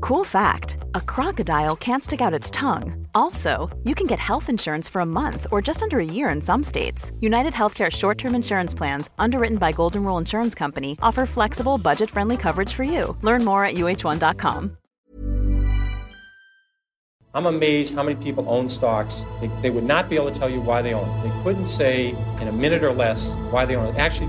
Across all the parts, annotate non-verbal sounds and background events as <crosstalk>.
Cool fact a crocodile can't stick out its tongue. Also, you can get health insurance for a month or just under a year in some states. United Healthcare short term insurance plans, underwritten by Golden Rule Insurance Company, offer flexible, budget friendly coverage for you. Learn more at uh1.com. I'm amazed how many people own stocks. They, they would not be able to tell you why they own. They couldn't say in a minute or less why they own it. Actually,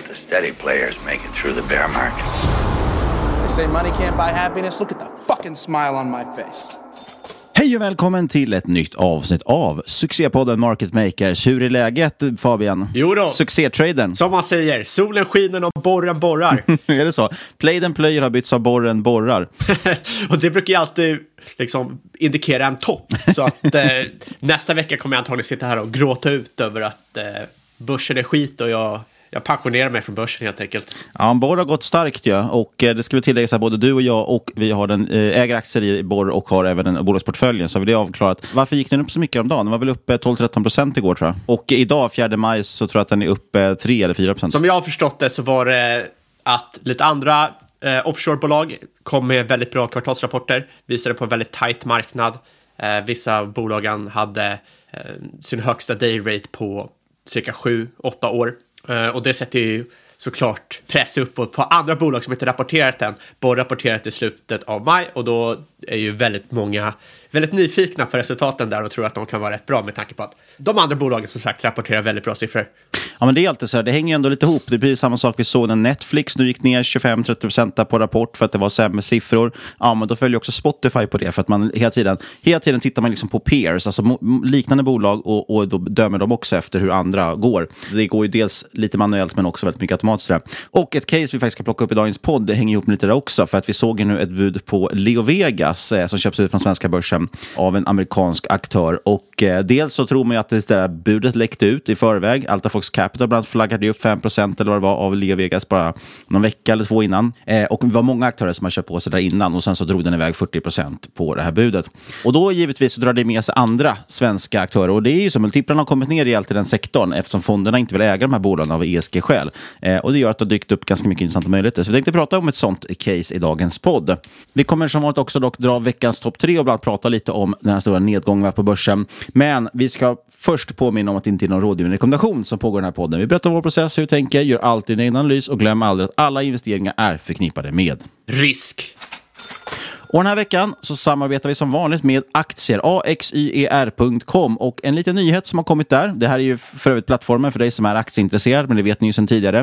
steady players make it through the bear market. They say money can't buy happiness. Look at the fucking smile on my face. Hej och välkommen till ett nytt avsnitt av succépodden Market Makers. Hur är läget Fabian? Jo då. Succétraden. Som man säger, solen skiner och borren borrar. <laughs> är det så? Plöjden plöjer har bytts av borren borrar. <laughs> och det brukar ju alltid liksom indikera en topp. Så att <laughs> eh, nästa vecka kommer jag antagligen sitta här och gråta ut över att eh, börsen är skit och jag jag pensionerar mig från börsen helt enkelt. Ja, Borr har gått starkt ja. och eh, det ska vi tillägga att både du och jag och vi har den, eh, äger aktier i Borr och har även den bolagsportföljen. Så har vi det avklarat. Varför gick den upp så mycket om dagen? Den var väl uppe 12-13 procent igår tror jag. Och idag, 4 maj, så tror jag att den är uppe 3 eller 4 procent. Som jag har förstått det så var det att lite andra eh, offshorebolag kom med väldigt bra kvartalsrapporter, visade på en väldigt tight marknad. Eh, vissa av bolagen hade eh, sin högsta dayrate på cirka 7-8 år. Eh, och det sätter ju såklart press uppåt på andra bolag som inte rapporterat än. Båda rapporterat i slutet av maj och då är ju väldigt många väldigt nyfikna på resultaten där och tror att de kan vara rätt bra med tanke på att de andra bolagen som sagt rapporterar väldigt bra siffror. Ja, men det är alltid så här, det hänger ju ändå lite ihop. Det är precis samma sak vi såg när Netflix nu gick ner 25-30% på rapport för att det var sämre siffror. Ja, men då följer också Spotify på det för att man hela tiden, hela tiden tittar man liksom på peers, alltså liknande bolag och, och då dömer de också efter hur andra går. Det går ju dels lite manuellt men också väldigt mycket automatiskt. Där. Och ett case vi faktiskt ska plocka upp i dagens podd, det hänger ihop med lite där också för att vi såg ju nu ett bud på Leo Vegas eh, som köps ut från svenska börsen av en amerikansk aktör. Och eh, dels så tror man ju att det där budet läckte ut i förväg. Altafox Capital bland annat flaggade upp 5% eller vad det var av Leo Vegas bara någon vecka eller två innan. Eh, och det var många aktörer som har köpt på sig där innan och sen så drog den iväg 40% på det här budet. Och då givetvis så drar det med sig andra svenska aktörer och det är ju så, multiplarna har kommit ner rejält i den sektorn eftersom fonderna inte vill äga de här bolagen av ESG-skäl. Eh, och det gör att det har dykt upp ganska mycket intressanta möjligheter. Så vi tänkte prata om ett sånt case i dagens podd. Vi kommer som vanligt också dock dra veckans topp tre och bland annat prata lite om den här stora nedgången på börsen. Men vi ska först påminna om att det inte är någon rådgivande rekommendation som pågår i den här podden. Vi berättar om vår process, hur vi tänker, gör alltid en egen analys och glöm aldrig att alla investeringar är förknippade med risk. Och den här veckan så samarbetar vi som vanligt med aktier, axyer.com. Och en liten nyhet som har kommit där, det här är ju för övrigt plattformen för dig som är aktieintresserad, men det vet ni ju sedan tidigare.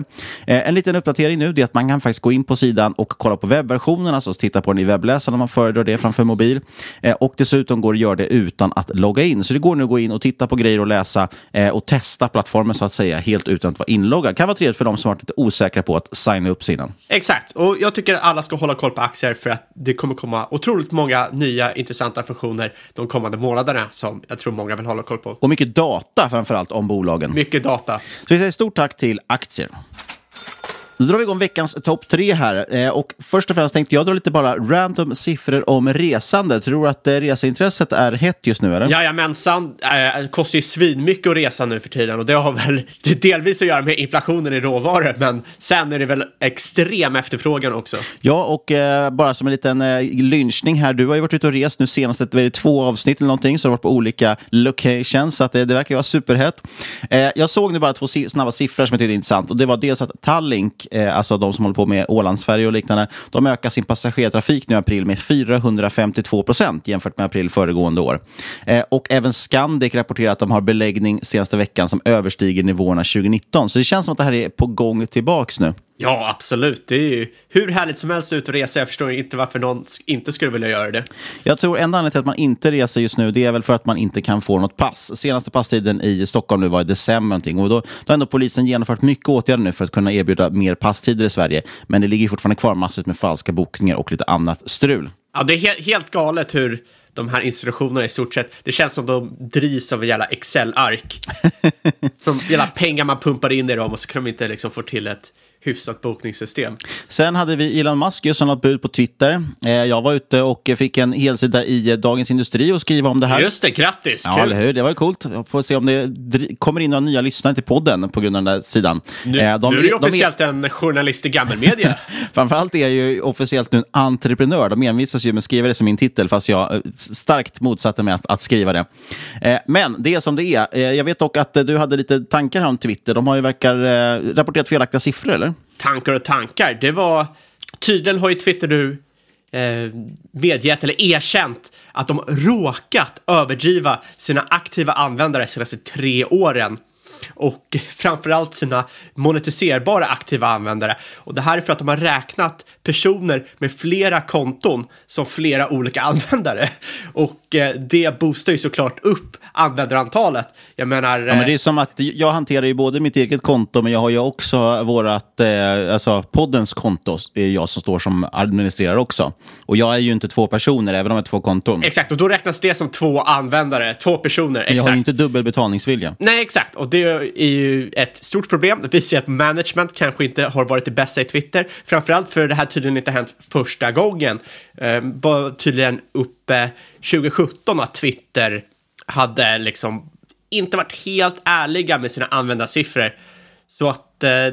Eh, en liten uppdatering nu, det är att man kan faktiskt gå in på sidan och kolla på webbversionen, alltså titta på den i webbläsaren om man föredrar det framför mobil. Eh, och dessutom går det att göra det utan att logga in. Så det går nu att gå in och titta på grejer och läsa eh, och testa plattformen så att säga, helt utan att vara inloggad. Kan vara trevligt för de som varit lite osäkra på att signa upp sidan. Exakt, och jag tycker att alla ska hålla koll på aktier för att det kommer komma otroligt många nya intressanta funktioner de kommande månaderna som jag tror många vill hålla koll på. Och mycket data framför allt om bolagen. Mycket data. Så vi säger stort tack till aktier. Då drar vi igång veckans topp tre här. Eh, och först och främst tänkte jag dra lite bara random siffror om resande. Tror du att eh, reseintresset är hett just nu? Eller? Jajamensan. Eh, det kostar ju svinmycket att resa nu för tiden och det har väl <laughs> delvis att göra med inflationen i råvaror, men sen är det väl extrem efterfrågan också. Ja, och eh, bara som en liten eh, lynchning här. Du har ju varit ute och rest nu senast, det är två avsnitt eller någonting, så du har varit på olika locations, så att det, det verkar ju vara superhett. Eh, jag såg nu bara två si snabba siffror som jag tyckte är intressant och det var dels att Tallink eh, alltså de som håller på med Ålandsfärjor och liknande, de ökar sin passagerartrafik nu i april med 452 procent jämfört med april föregående år. Eh, och även Scandic rapporterar att de har beläggning senaste veckan som överstiger nivåerna 2019. Så det känns som att det här är på gång tillbaks nu. Ja, absolut. Det är ju hur härligt som helst ut och resa. Jag förstår inte varför någon inte skulle vilja göra det. Jag tror enda anledningen till att man inte reser just nu, det är väl för att man inte kan få något pass. Senaste passtiden i Stockholm nu var i december någonting. Och då, då har ändå polisen genomfört mycket åtgärder nu för att kunna erbjuda mer passtider i Sverige. Men det ligger fortfarande kvar massor med falska bokningar och lite annat strul. Ja, det är he helt galet hur de här institutionerna i stort sett, det känns som de drivs av en jävla Excel-ark. <laughs> de jävla pengar man pumpar in i dem och så kan de inte liksom få till ett hyfsat bokningssystem. Sen hade vi Elon Musk som något bud på Twitter. Eh, jag var ute och fick en helsida i Dagens Industri och skriva om det här. Just det, grattis! Ja, eller hur? Det var ju coolt. Får se om det kommer in några nya lyssnare till podden på grund av den där sidan. Nu, eh, de, nu är du officiellt är... en journalist i gammelmedia. <laughs> Framförallt är jag ju officiellt nu en entreprenör. De envisas ju med att skriva det som min titel, fast jag eh, starkt motsatte mig att, att skriva det. Men det är som det är. Jag vet dock att du hade lite tankar här om Twitter. De har ju verkar rapporterat felaktiga siffror, eller? Tankar och tankar. Det var, tydligen har ju Twitter nu eh, medgett eller erkänt att de råkat överdriva sina aktiva användare de senaste tre åren och <laughs> framförallt sina monetiserbara aktiva användare. Och det här är för att de har räknat personer med flera konton som flera olika <laughs> användare. Och eh, det boostar ju såklart upp användarantalet. Jag menar... Ja, men det är som att jag hanterar ju både mitt eget konto, men jag har ju också vårat, eh, alltså poddens konto, är jag som står som administrerare också. Och jag är ju inte två personer, även om jag har två konton. Exakt, och då räknas det som två användare, två personer. Men jag har ju inte dubbel betalningsvilja. Nej, exakt. Och det är ju ett stort problem. Det visar att management kanske inte har varit det bästa i Twitter. Framförallt för det här tydligen inte hänt första gången. Eh, var tydligen uppe 2017 att Twitter hade liksom inte varit helt ärliga med sina användarsiffror. Så att eh,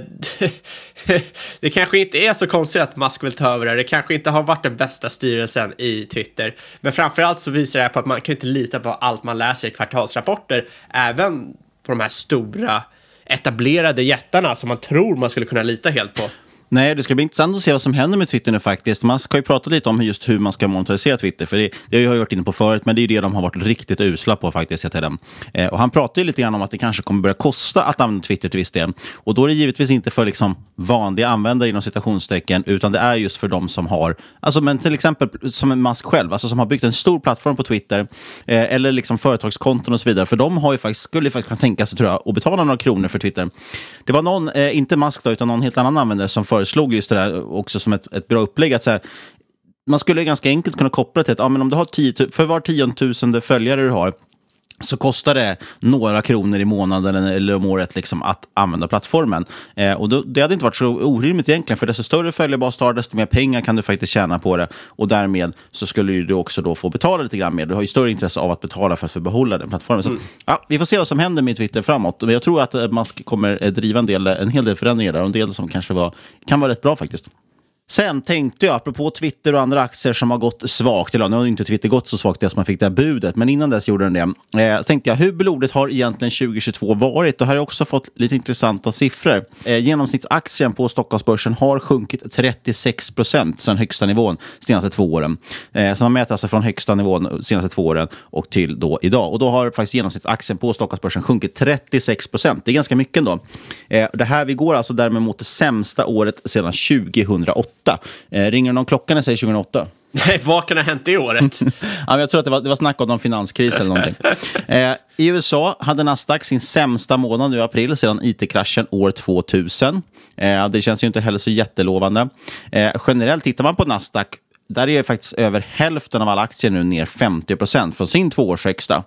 <laughs> det kanske inte är så konstigt att Musk vill ta över det. Det kanske inte har varit den bästa styrelsen i Twitter. Men framförallt så visar det här på att man kan inte lita på allt man läser i kvartalsrapporter. Även på de här stora etablerade jättarna som man tror man skulle kunna lita helt på. Nej, det ska bli intressant att se vad som händer med Twitter nu faktiskt. Man ska ju prata lite om just hur man ska monetarisera Twitter, för det, det har jag varit inne på förut, men det är det de har varit riktigt usla på faktiskt. Tiden. Eh, och han pratar ju lite grann om att det kanske kommer börja kosta att använda Twitter till viss del. Och då är det givetvis inte för liksom vanliga användare inom citationstecken, utan det är just för de som har, alltså men till exempel som en Musk själv, alltså som har byggt en stor plattform på Twitter, eh, eller liksom företagskonton och så vidare, för de har ju faktiskt, skulle ju faktiskt kunna tänka sig, tror jag, att betala några kronor för Twitter. Det var någon, eh, inte Musk då, utan någon helt annan användare som föreslog just det där också som ett, ett bra upplägg. Att så här, man skulle ganska enkelt kunna koppla till att ja, men om du har 10, för var tiontusende följare du har så kostar det några kronor i månaden eller om året liksom att använda plattformen. Eh, och då, det hade inte varit så orimligt egentligen, för desto större följarbas du har, desto mer pengar kan du faktiskt tjäna på det. Och därmed så skulle du också då få betala lite grann mer. Du har ju större intresse av att betala för att få behålla den plattformen. Mm. Så, ja, vi får se vad som händer med Twitter framåt. Men jag tror att Musk kommer driva en, del, en hel del förändringar där och en del som kanske var, kan vara rätt bra faktiskt. Sen tänkte jag, apropå Twitter och andra aktier som har gått svagt, eller nu har inte Twitter gått så svagt eftersom man fick det här budet, men innan dess gjorde den det. Eh, tänkte jag, hur blodigt har egentligen 2022 varit? Och här har jag också fått lite intressanta siffror. Eh, genomsnittsaktien på Stockholmsbörsen har sjunkit 36 procent sedan högsta nivån de senaste två åren. Eh, så man mäter alltså från högsta nivån de senaste två åren och till då idag. Och då har faktiskt genomsnittsaktien på Stockholmsbörsen sjunkit 36 procent. Det är ganska mycket ändå. Eh, det här, vi går alltså därmed mot det sämsta året sedan 2008. Eh, ringer det någon klocka när jag säger 2008? Nej, vad kan ha hänt det året? <laughs> ja, jag tror att det var, det var snack om någon finanskris eller någonting. Eh, I USA hade Nasdaq sin sämsta månad nu i april sedan it-kraschen år 2000. Eh, det känns ju inte heller så jättelovande. Eh, generellt tittar man på Nasdaq där är faktiskt över hälften av alla aktier nu ner 50 procent från sin tvåårshögsta.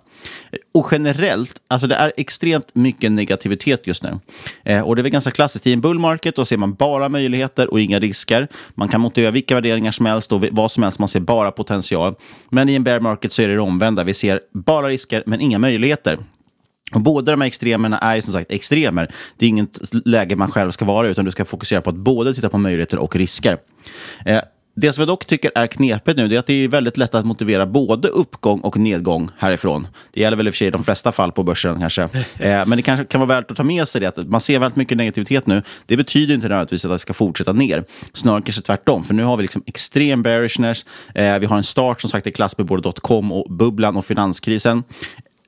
Och generellt, alltså det är extremt mycket negativitet just nu. Eh, och det är väl ganska klassiskt. I en bull market då ser man bara möjligheter och inga risker. Man kan motivera vilka värderingar som helst och vad som helst. Man ser bara potential. Men i en bear market så är det det omvända. Vi ser bara risker men inga möjligheter. Och båda de här extremerna är som sagt extremer. Det är inget läge man själv ska vara i, utan du ska fokusera på att både titta på möjligheter och risker. Eh, det som jag dock tycker är knepigt nu är att det är väldigt lätt att motivera både uppgång och nedgång härifrån. Det gäller väl i och för sig de flesta fall på börsen kanske. <laughs> Eh, men det kanske kan vara värt att ta med sig det att man ser väldigt mycket negativitet nu. Det betyder inte nödvändigtvis att det ska fortsätta ner. Snarare kanske tvärtom, för nu har vi liksom extrem bearishness. Eh, vi har en start som sagt i klass med både dotcom och bubblan och finanskrisen.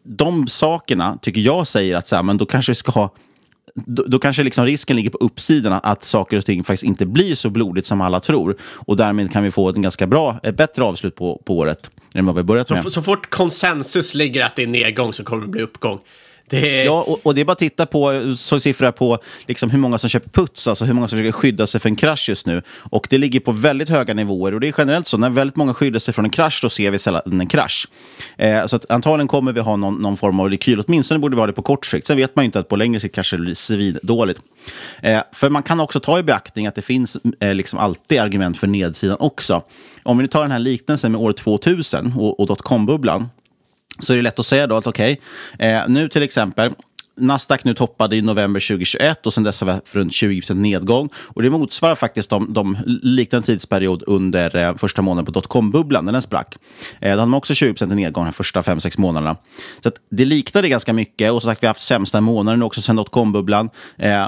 De sakerna tycker jag säger att så här, men då kanske vi ska ha då, då, kanske liksom risken ligger på uppsidan att saker och ting faktiskt inte blir så blodigt som alla tror. Och därmed kan vi få ett ganska bra, ett bättre avslut på, på året än vad vi börjat med. Så, så fort konsensus ligger att det är nedgång så kommer det bli uppgång. Det. Ja, och, och, det är bara att titta på såg siffror på liksom hur många som köper puts, alltså hur många som försöker skydda sig för en krasch just nu. Och det ligger på väldigt höga nivåer och det är generellt så. När väldigt många skyddar sig från en krasch, då ser vi sällan en krasch. Eh, så att antagligen kommer vi ha någon, någon form av rekyl, åtminstone borde vi ha det på kort sikt. Sen vet man ju inte att på längre sikt kanske det blir svindåligt. Eh, för man kan också ta i beaktning att det finns eh, liksom alltid argument för nedsidan också. Om vi nu tar den här liknelsen med år 2000 och, och dotcom-bubblan, så är det lätt att säga då att okej, okay, eh, nu till exempel, Nasdaq nu toppade i november 2021 och sen dess har vi runt 20% nedgång. Och det motsvarar faktiskt de, de liknande tidsperiod under eh, första månaden på dotcom-bubblan när den sprack. Eh, då hade man också 20% nedgång de första 5-6 månaderna. Så det liknade ganska mycket och som sagt vi har haft sämsta månaden också sen dotcom-bubblan. Eh,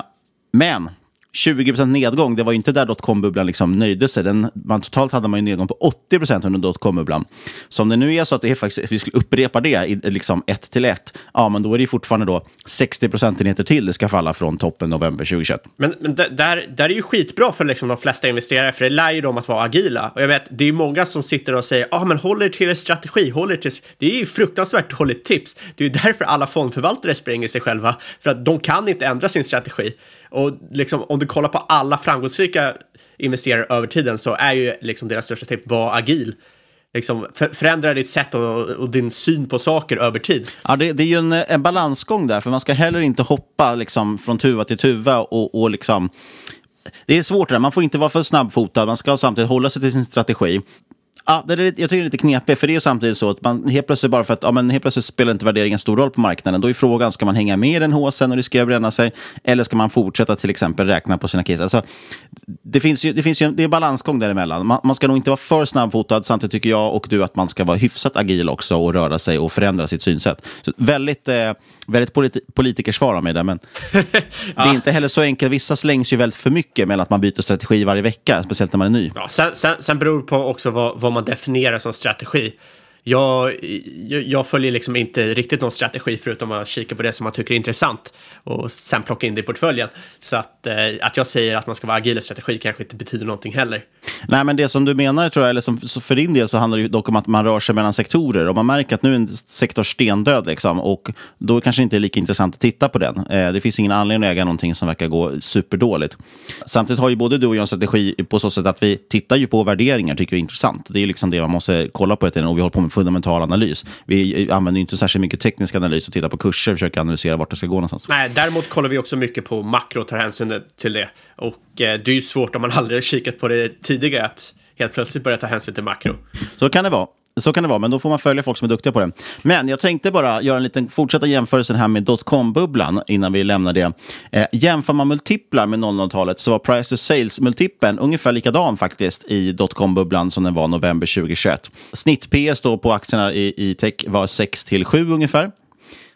men 20% nedgång, det var ju inte där dotcom-bubblan liksom nöjde sig. Den, man, totalt hade man ju nedgång på 80% under dotcom-bubblan. Så om det nu är så att det är faktiskt, vi skulle upprepa det i, liksom ett till ett, ja, men då är det fortfarande då 60 procentenheter till det ska falla från toppen november 2021. Men, men där, där är ju skitbra för liksom de flesta investerare, för det lär ju dem att vara agila. Och jag vet, det är ju många som sitter och säger, ja, ah, men håller till er strategi, håller till... Det är ju fruktansvärt dåligt tips. Det är ju därför alla fondförvaltare spränger sig själva, för att de kan inte ändra sin strategi. Och liksom, om du kollar på alla framgångsrika investerare över tiden så är ju liksom deras största tips var agil. Liksom, förändra ditt sätt och, och, din syn på saker över tid. Ja, det, det är ju en, eh, en, balansgång där, för man ska heller inte hoppa liksom, från tuva till tuva och, och liksom det är svårt det där. Man får inte vara för snabbfotad. Man ska samtidigt hålla sig till sin strategi. Ja, det är, jag tycker det är lite knepigt, för det är samtidigt så att man helt plötsligt bara för att ja, men helt plötsligt spelar inte värderingen stor roll på marknaden. Då är frågan, ska man hänga med i den håsen och riskera att bränna sig? Eller ska man fortsätta till exempel räkna på sina case? Alltså, det finns ju, det finns ju det är balansgång däremellan. Man, man ska nog inte vara för snabbfotad. Samtidigt tycker jag och du att man ska vara hyfsat agil också och röra sig och förändra sitt synsätt. Så väldigt, eh, väldigt politi politikersvar av mig där, men ja. <laughs> det är inte heller så enkelt. Vissa slängs ju väldigt för mycket mellan att man byter strategi varje vecka, speciellt när man är ny. Ja, sen, sen, sen beror det på också vad, vad man definierar som strategi. Jag, jag, följer liksom inte riktigt någon strategi förutom att kika på det som man tycker är intressant och sen plocka in det i portföljen. Så att, eh, att jag säger att man ska vara agil i strategi kanske inte betyder någonting heller. Nej, men det som du menar, tror jag, eller som, för din del så handlar det dock om att man rör sig mellan sektorer Om man märker att nu är en sektor stendöd liksom, och då kanske det inte är lika intressant att titta på den. Eh, det finns ingen anledning att äga någonting som verkar gå superdåligt. Samtidigt har ju både du och jag en strategi på så sätt att vi tittar ju på värderingar, tycker det är intressant. Det är liksom det man måste kolla på, och vi håller på med fundamental analys. Vi använder inte särskilt mycket teknisk analys och tittar på kurser och försöker analysera vart det ska gå någonstans. Nej, däremot kollar vi också mycket på makro och tar hänsyn till det. Och eh, det är ju svårt om man aldrig har kikat på det tidigare att helt plötsligt börja ta hänsyn till makro. Så kan det vara. Så kan det vara, men då får man följa folk som är duktiga på det. Men jag tänkte bara göra en liten fortsätta jämförelsen här med dotcom-bubblan innan vi lämnar det. Eh, jämför man multiplar med 00-talet så var price to sales-multipeln ungefär likadan faktiskt i dotcom-bubblan som den var november 2021. Snitt-PS då på aktierna i, i tech var 6 till 7 ungefär.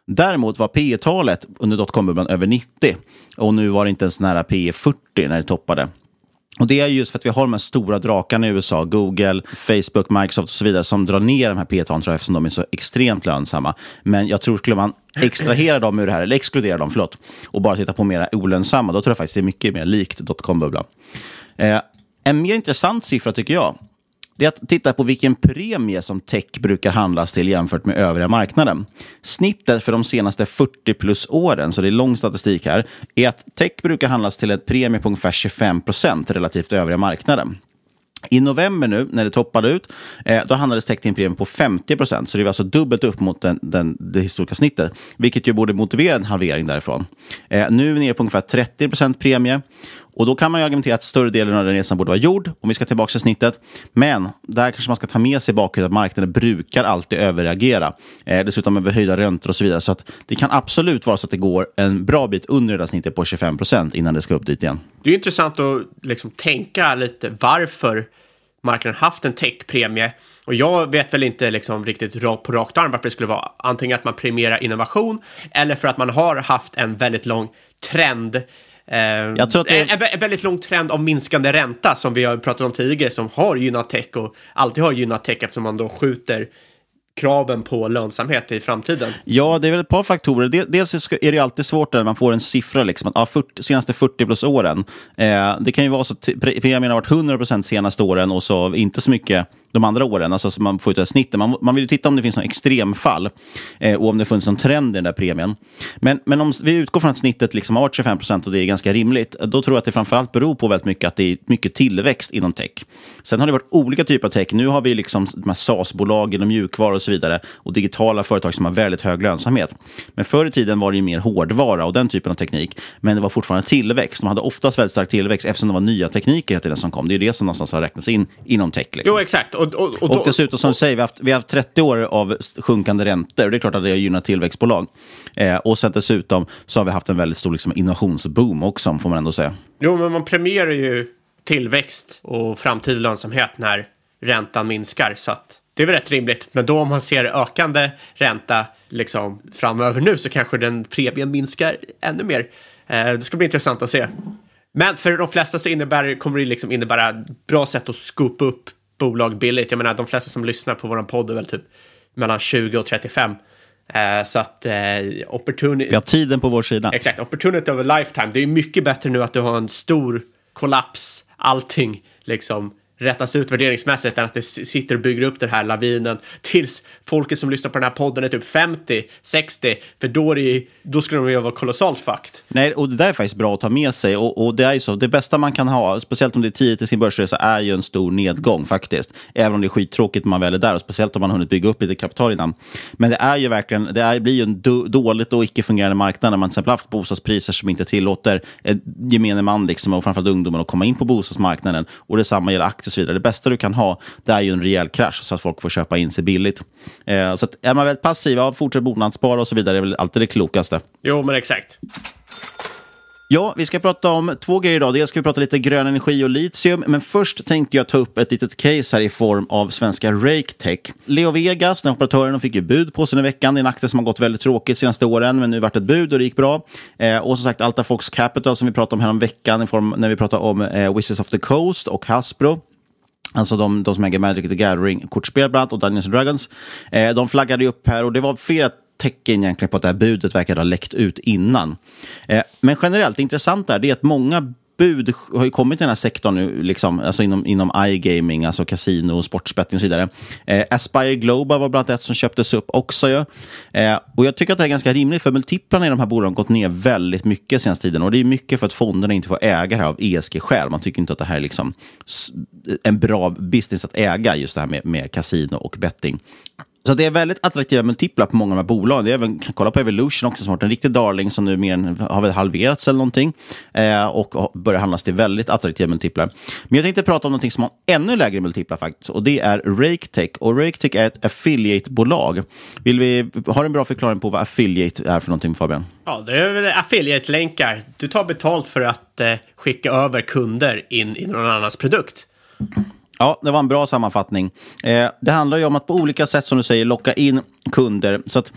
Däremot var P talet under dotcom-bubblan över 90 och nu var det inte ens nära P 40 när det toppade. Och Det är just för att vi har de här stora drakarna i USA, Google, Facebook, Microsoft och så vidare, som drar ner de här P talen eftersom de är så extremt lönsamma. Men jag tror skulle man extrahera dem ur det här, eller exkludera dem, förlåt, och bara titta på mera olönsamma, då tror jag faktiskt det är mycket mer likt dotcom-bubblan. Eh, en mer intressant siffra tycker jag, det är att titta på vilken premie som tech brukar handlas till jämfört med övriga marknaden. Snittet för de senaste 40 plus åren, så det är lång statistik här, är att tech brukar handlas till ett premie på ungefär 25 procent relativt övriga marknaden. I november nu, när det toppade ut, eh, då handlades tech till en premie på 50 procent. Så det var alltså dubbelt upp mot den, den, det historiska snittet, vilket ju borde motivera en halvering därifrån. Eh, nu är vi nere på ungefär 30 procent premie. Och då kan man ju argumentera att större delen av den resan borde vara gjord, om vi ska tillbaka till snittet. Men där kanske man ska ta med sig bakhuvudet att marknaden brukar alltid överreagera. Eh, dessutom över höjda räntor och så vidare. Så att det kan absolut vara så att det går en bra bit under det där snittet på 25 procent innan det ska upp dit igen. Det är intressant att liksom tänka lite varför marknaden haft en techpremie. Och jag vet väl inte liksom riktigt på rakt arm varför det skulle vara antingen att man premierar innovation eller för att man har haft en väldigt lång trend jag tror att det... en, en, väldigt lång trend av minskande ränta som vi har pratat om tidigare som har gynnat tech och alltid har gynnat tech eftersom man då skjuter kraven på lönsamhet i framtiden? Ja, det är väl ett par faktorer. Dels är det alltid svårt när man får en siffra, liksom, ja, 40, senaste 40 plus åren. Eh, det kan ju vara så att premien har varit 100 procent senaste åren och så inte så mycket de andra åren, alltså så man får ut det snitt. Man, man vill ju titta om det finns något extremfall eh, och om det funnits någon trend i den där premien. Men, men om vi utgår från att snittet liksom har varit 25 procent och det är ganska rimligt, då tror jag att det framförallt beror på väldigt mycket att det är mycket tillväxt inom tech. Sen har det varit olika typer av tech. Nu har vi liksom de här SAS-bolagen och mjukvara och så vidare och digitala företag som har väldigt hög lönsamhet. Men förr i tiden var det ju mer hårdvara och den typen av teknik, men det var fortfarande tillväxt. De hade oftast väldigt stark tillväxt eftersom det var nya tekniker hela tiden som kom. Det är det som någonstans har räknats in inom tech. Liksom. Jo, exakt. Och och, och, och, och dessutom, som du säger, vi har, haft, vi har haft 30 år av sjunkande räntor. Det är klart att det har gynnat tillväxtbolag. Eh, och sen dessutom så har vi haft en väldigt stor liksom, innovationsboom också, får man ändå säga. Jo, men man premierar ju tillväxt och framtida lönsamhet när räntan minskar. Så att det är väl rätt rimligt. Men då om man ser ökande ränta liksom, framöver nu så kanske den premien minskar ännu mer. Eh, det ska bli intressant att se. Men för de flesta så innebär, kommer det liksom innebära bra sätt att skopa upp bolag billigt. Jag menar, de flesta som lyssnar på vår podd är väl typ mellan 20 och 35. Eh, så att eh, opportunity... Vi har tiden på vår sida. Exakt, opportunity of a lifetime. Det är mycket bättre nu att du har en stor kollaps, allting liksom rättas ut värderingsmässigt än att det sitter och bygger upp den här lavinen tills folket som lyssnar på den här podden är typ 50, 60, för då, är det, då skulle de ju vara kolossalt fucked. Nej, och det där är faktiskt bra att ta med sig. Och, och det är ju så, det bästa man kan ha, speciellt om det är tidigt i sin börsresa, är ju en stor nedgång faktiskt. Även om det är skittråkigt när man väl är där, och speciellt om man hunnit bygga upp lite kapital innan. Men det är ju verkligen, det är, blir ju en do, dåligt och icke-fungerande marknad när man till exempel haft bostadspriser som inte tillåter gemene man, liksom, och framförallt ungdomar, att komma in på bostadsmarknaden. Och detsamma gäller aktier och så vidare. Det bästa du kan ha, det är ju en rejäl krasch så att folk får köpa in sig billigt. Eh, så att är man väldigt passiv, ja, fortsätt månadsspara och så vidare, det är väl alltid det klokaste. Jo, men exakt. Ja, vi ska prata om två grejer idag. Dels ska vi prata lite grön energi och litium, men först tänkte jag ta upp ett litet case här i form av svenska RakeTech. Leo Vegas, den operatören, fick ju bud på sig i veckan. Det är en aktie som har gått väldigt tråkigt de senaste åren, men nu vart ett bud och det gick bra. Eh, och som sagt, Alta Fox Capital som vi pratade om här om veckan i form, när vi pratade om eh, Wizards of the Coast och Hasbro. Alltså de, de som äger Magic the Gathering-kortspel bland annat och Dungeons and Dragons. Eh, de flaggade upp här och det var flera tecken egentligen på att det här budet verkar ha läckt ut innan. Eh, men generellt, det intressanta är att många bud har ju kommit i den här sektorn nu, liksom, alltså inom, inom iGaming, alltså kasino, sportsbetting och så vidare. Eh, Aspire Global var bland annat ett som köptes upp också. Ja. Eh, och jag tycker att det är ganska rimligt, för multiplarna i de här bolagen har gått ner väldigt mycket senaste tiden. Och det är mycket för att fonderna inte får äga det här av ESG-skäl. Man tycker inte att det här är liksom en bra business att äga, just det här med, med kasino och betting. Så det är väldigt attraktiva multiplar på många av de här bolagen. Det är även, kan kolla på Evolution också som har varit en riktig darling som nu mer än, har väl halverats eller någonting. Eh, och börjar handlas till väldigt attraktiva multiplar. Men jag tänkte prata om någonting som har ännu lägre multiplar faktiskt. Och det är RakeTech. Och RakeTech är ett affiliate-bolag. Vill vi, har du en bra förklaring på vad affiliate är för någonting Fabian? Ja, det är väl affiliate-länkar. Du tar betalt för att eh, skicka över kunder in i någon annans produkt. Ja, det var en bra sammanfattning. Eh, det handlar ju om att på olika sätt, som du säger, locka in kunder. Så att,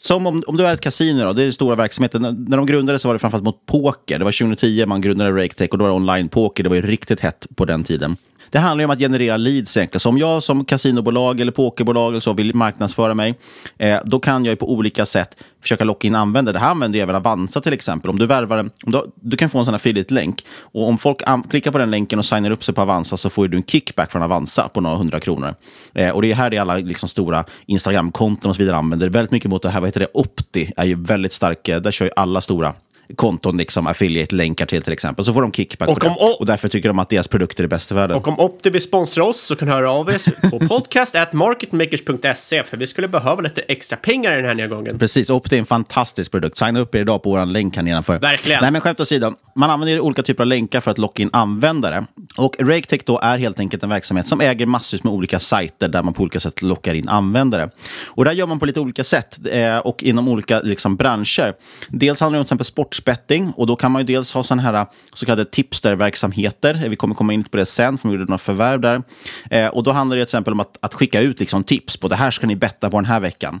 som om, om du är ett kasino, då, det är den stora verksamheten. När de grundades var det framförallt mot poker. Det var 2010 man grundade RakeTech och då var det online-poker. Det var ju riktigt hett på den tiden. Det handlar ju om att generera leads egentligen. Så om jag som kasinobolag eller pokerbolag eller så vill marknadsföra mig, eh, då kan jag på olika sätt försöka locka in användare. Det här använder även Avanza till exempel. Om du värvar en, om du, du kan få en sån affiliate-länk och om folk klickar på den länken och signar upp sig på Avanza så får du en kickback från Avanza på några hundra kronor. Eh, och det är här det alla liksom, stora Instagram-konton och så vidare använder. Väldigt mycket mot det här, vad heter det, Opti är ju väldigt stark. Eh, där kör ju alla stora konton, liksom affiliate-länkar till till exempel. Så får de kickback och på det. Och därför tycker de att deras produkter är bäst i världen. Och om Opti vill sponsra oss så kan höra av er på <laughs> podcast.marketmakers.se för vi skulle behöva lite extra pengar den här nedgången. Precis, Opti är en fantastisk produkt. Signa upp er idag på vår länk här nedanför. Verkligen. Nej, men skämt åsido. Man använder olika typer av länkar för att locka in användare. Och RakeTech då är helt enkelt en verksamhet som äger massor med olika sajter där man på olika sätt lockar in användare. Och det här gör man på lite olika sätt eh, och inom olika liksom, branscher. Dels handlar det om till exempel sport sportsbetting. Och då kan man ju dels ha sådana här äh, så kallade tipsterverksamheter. Vi kommer komma in på det sen, för vi gjorde några förvärv där. Eh, och då handlar det till exempel om att, att skicka ut liksom tips på det här ska ni betta på den här veckan.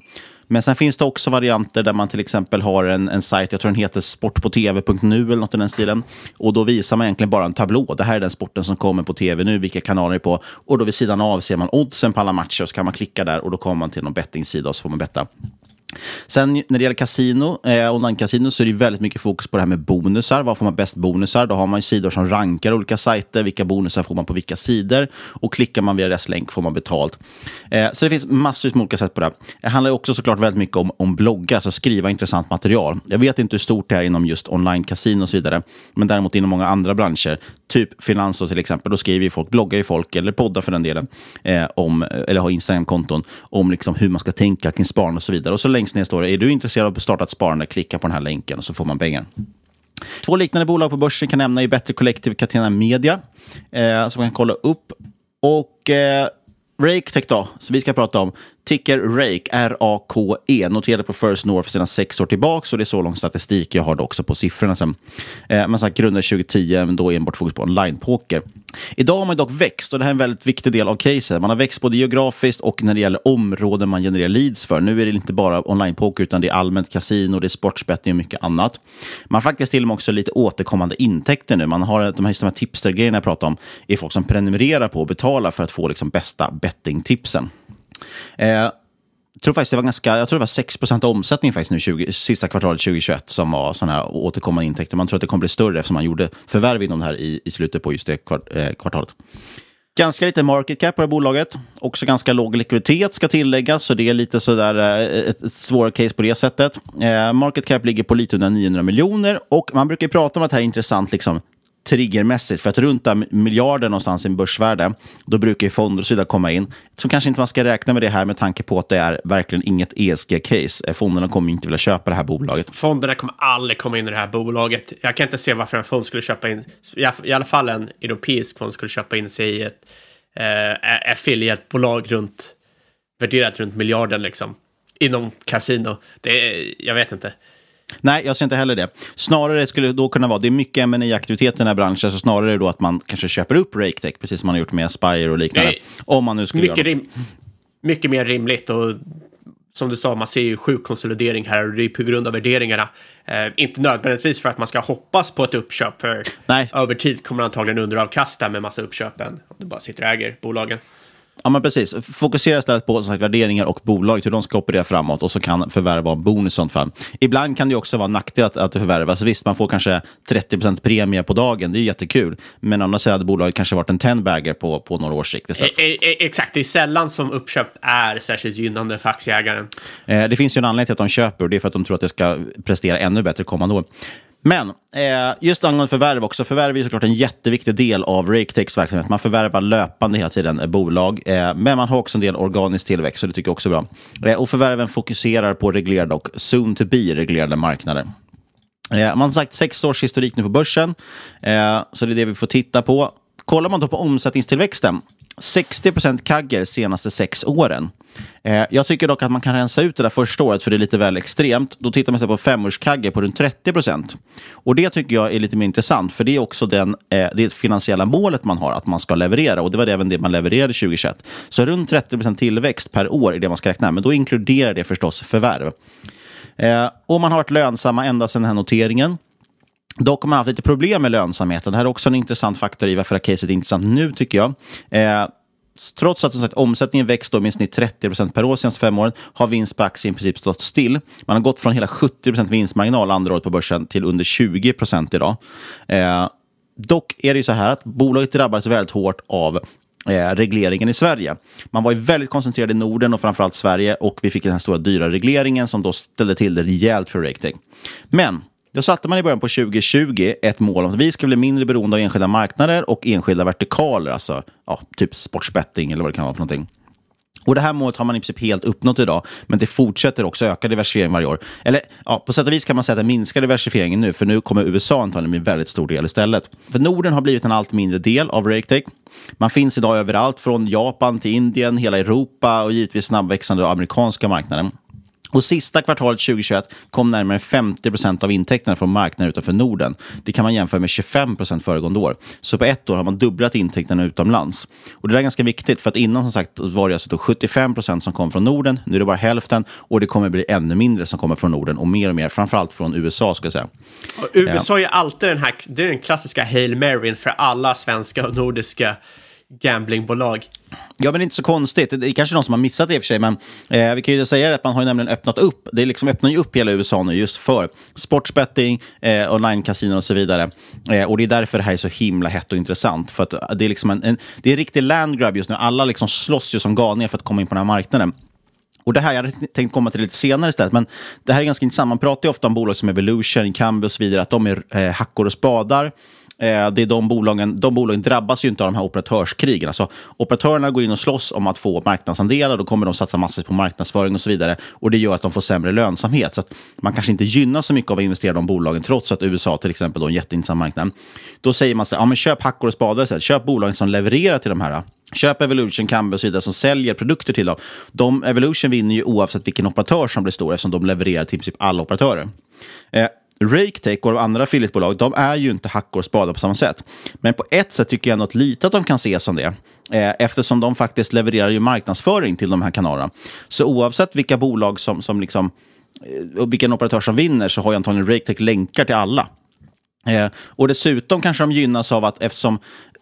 Men sen finns det också varianter där man till exempel har en, en sajt, jag tror den heter sportpotv.nu eller något i den stilen. Och då visar man egentligen bara en tablå. Det här är den sporten som kommer på tv nu, vilka kanaler det är på. Och då vid sidan av ser man oddsen på alla matcher och så kan man klicka där och då kommer man till någon bettingsida och så får man betta. Sen när det gäller kasino, eh, online-kasino, så är det väldigt mycket fokus på det här med bonusar. Var får man bäst bonusar? Då har man sidor som rankar olika sajter. Vilka bonusar får man på vilka sidor? Och klickar man via deras länk får man betalt. Eh, så det finns massvis med olika sätt på det. Det handlar också såklart väldigt mycket om, om bloggar, alltså skriva intressant material. Jag vet inte hur stort det är inom just online-kasino och så vidare. Men däremot inom många andra branscher, typ finans till exempel, då skriver ju folk, bloggar ju folk, eller poddar för den delen, eh, om, eller har Instagram-konton, om liksom hur man ska tänka kring sparande och så vidare. Och så längst ner står det, är du intresserad av att starta ett sparande, klicka på den här länken och så får man pengar. Två liknande bolag på börsen kan nämna är Better Collective och Catena Media, eh, som kan kolla upp. Och eh, RakeTech då, som vi ska prata om. Ticker Rake, R-A-K-E, noterade på First North sedan sex år tillbaka. Och det är så lång statistik jag har också på siffrorna. Sen. Eh, man sagt, grundade 2010, men då enbart fokus på online-poker. Idag har man dock växt och det här är en väldigt viktig del av caset. Man har växt både geografiskt och när det gäller områden man genererar leads för. Nu är det inte bara online-poker utan det är allmänt kasino, det är sportsbetting och mycket annat. Man har faktiskt till och med också lite återkommande intäkter nu. Man har de här, de här tipster-grejerna jag pratade om, är folk som prenumererar på och betalar för att få liksom bästa bettingtipsen. Eh, jag tror faktiskt det var ganska, jag tror det var 6 av omsättningen faktiskt nu 20, sista kvartalet 2021 som var sådana här återkommande intäkter. Man tror att det kommer bli större eftersom man gjorde förvärv inom det här i, i slutet på just det kvart, eh, kvartalet. Ganska lite market cap på det här bolaget. Också ganska låg likviditet ska tilläggas, så det är lite sådär eh, ett, ett svårare case på det sättet. Eh, market cap ligger på lite under 900 miljoner och man brukar prata om att det här är intressant liksom, triggermässigt. För att runt miljarden någonstans i en börsvärde, då brukar ju fonder och så vidare komma in. Så kanske inte man ska räkna med det här med tanke på att det är verkligen inget ESG-case. Eh, fonderna kommer inte vilja köpa det här bolaget. Fonderna kommer aldrig komma in i det här bolaget. Jag kan inte se varför en fond skulle köpa in, i alla fall en europeisk fond skulle köpa in sig i ett eh, affiliatebolag runt, värderat runt miljarden liksom. Inom kasino. Det är, jag vet inte. Nej, jag ser inte heller det. Snarare skulle det då kunna vara, det är mycket ma aktivitet i den här branschen, så snarare då att man kanske köper upp RakeTech, precis som man har gjort med Aspire och liknande. Nej, om man nu skulle mycket, göra rim, mycket mer rimligt och som du sa, man ser ju sjuk konsolidering här och det är på grund av värderingarna. Eh, inte nödvändigtvis för att man ska hoppas på ett uppköp, för Nej. över tid kommer man antagligen underavkasta med massa uppköpen om du bara sitter och äger bolagen. Ja, men precis. Fokusera istället på sagt, värderingar och bolag, hur de ska operera framåt och så kan förvärv vara en bonus i sånt fall. Ibland kan det också vara en nackdel att, att förvärva. Så visst, man får kanske 30% premie på dagen, det är jättekul. Men annars hade bolaget kanske varit en 10-bagger på, på några års sikt istället. E e exakt, det är sällan som uppköp är särskilt gynnande för aktieägaren. Eh, det finns ju en anledning till att de köper och det är för att de tror att det ska prestera ännu bättre kommande år. Men eh, just angående förvärv också. Förvärv är såklart en jätteviktig del av Raketechs verksamhet. Man förvärvar löpande hela tiden eh, bolag. Eh, men man har också en del organisk tillväxt, så det tycker jag också är bra. Eh, och förvärven fokuserar på reglerade och soon to be reglerade marknader. Eh, man har sagt sex års historik nu på börsen, eh, så det är det vi får titta på. Kollar man då på omsättningstillväxten, 60% kagger senaste sex åren. Eh, jag tycker dock att man kan rensa ut det där första året, för det är lite väl extremt. Då tittar man sig på femårskagge på runt 30 procent. Och det tycker jag är lite mer intressant, för det är också den, eh, det finansiella målet man har, att man ska leverera. Och det var även det man levererade 2021. Så runt 30 procent tillväxt per år är det man ska räkna med, men då inkluderar det förstås förvärv. Eh, och man har varit lönsamma ända sedan den här noteringen. Dock har man haft lite problem med lönsamheten. Det här är också en intressant faktor i varför caset är intressant nu, tycker jag. Eh, trots att sagt, omsättningen växt med i snitt 30 procent per år de senaste fem åren har vinst per aktie i princip stått still. Man har gått från hela 70 procent vinstmarginal andra året på börsen till under 20 procent idag. Eh, dock är det ju så här att bolaget drabbades väldigt hårt av eh, regleringen i Sverige. Man var ju väldigt koncentrerad i Norden och framförallt Sverige och vi fick den här stora dyra regleringen som då ställde till det rejält för Raketech. Men då satte man i början på 2020 ett mål om att vi ska bli mindre beroende av enskilda marknader och enskilda vertikaler, alltså ja, typ sportsbetting eller vad det kan vara för någonting. Och Det här målet har man i princip helt uppnått idag, men det fortsätter också öka diversifiering varje år. Eller ja, på sätt och vis kan man säga att det minskar diversifieringen nu, för nu kommer USA antagligen bli en väldigt stor del istället. För Norden har blivit en allt mindre del av RakeTech. Man finns idag överallt, från Japan till Indien, hela Europa och givetvis snabbväxande amerikanska marknaden. Och sista kvartalet 2021 kom närmare 50 procent av intäkterna från marknader utanför Norden. Det kan man jämföra med 25 procent föregående år. Så på ett år har man dubblat intäkterna utomlands. Och det där är ganska viktigt, för att innan som sagt var det alltså 75 procent som kom från Norden. Nu är det bara hälften och det kommer bli ännu mindre som kommer från Norden och mer och mer, framförallt från USA ska jag säga. Och USA är alltid den här, det är den klassiska Hail Maryn för alla svenska och nordiska gamblingbolag. Ja, men det är inte så konstigt. Det är kanske någon som har missat det i och för sig, men eh, vi kan ju säga att man har ju nämligen öppnat upp. Det liksom öppnar ju upp hela USA nu just för sportsbetting, eh, online-casino och så vidare. Eh, och det är därför det här är så himla hett och intressant. För att eh, det är liksom en, en, det är en riktig landgrab just nu. Alla liksom slåss ju som galningar för att komma in på den här marknaden. Och det här, jag hade tänkt komma till lite senare istället, men det här är ganska intressant. Man pratar ju ofta om bolag som Evolution, Kambi och så vidare, att de är eh, hackor och spadar. Eh, det är de, bolagen, de bolagen drabbas ju inte av de här operatörskrigen. Alltså, operatörerna går in och slåss om att få marknadsandelar. Då kommer de satsa massor på marknadsföring och så vidare. Och Det gör att de får sämre lönsamhet. Så man kanske inte gynnas så mycket av att investera i de bolagen, trots att USA till exempel är en jätteintressant marknad. Då säger man så ja, men köp hackor och spadar. istället. Köp bolagen som levererar till de här Köp Evolution, Kambi och så vidare som säljer produkter till dem. De, Evolution vinner ju oavsett vilken operatör som blir stor eftersom de levererar till i princip alla operatörer. Eh, RakeTech och andra affiliatebolag, de är ju inte hackor och spadar på samma sätt. Men på ett sätt tycker jag ändå lite att de kan ses som det. Eh, eftersom de faktiskt levererar ju marknadsföring till de här kanalerna. Så oavsett vilka bolag som, som liksom, eh, och vilken operatör som vinner så har ju antagligen RakeTech länkar till alla. Eh, och dessutom kanske de gynnas av att eftersom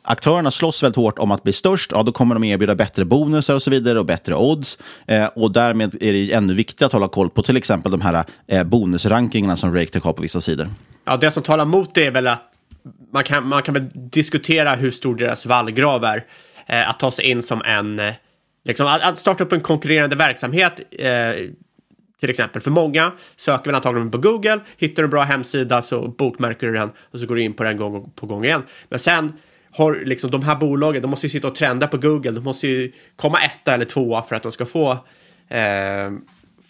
aktörerna slåss väldigt hårt om att bli störst, ja, då kommer de erbjuda bättre bonusar och så vidare och bättre odds. Eh, och därmed är det ännu viktigare att hålla koll på till exempel de här eh, bonusrankingarna som RakeTech har på vissa sidor. Ja, det som talar emot det är väl att man kan, man kan väl diskutera hur stor deras vallgrav är. Eh, att ta sig in som en, eh, liksom, att, att, starta upp en konkurrerande verksamhet eh, till exempel. För många söker väl antagligen på Google, hittar du en bra hemsida så bokmärker du den och så går du in på den gång på gång igen. Men sen har liksom de här bolagen, de måste ju sitta och trenda på Google, de måste ju komma etta eller tvåa för att de ska få eh,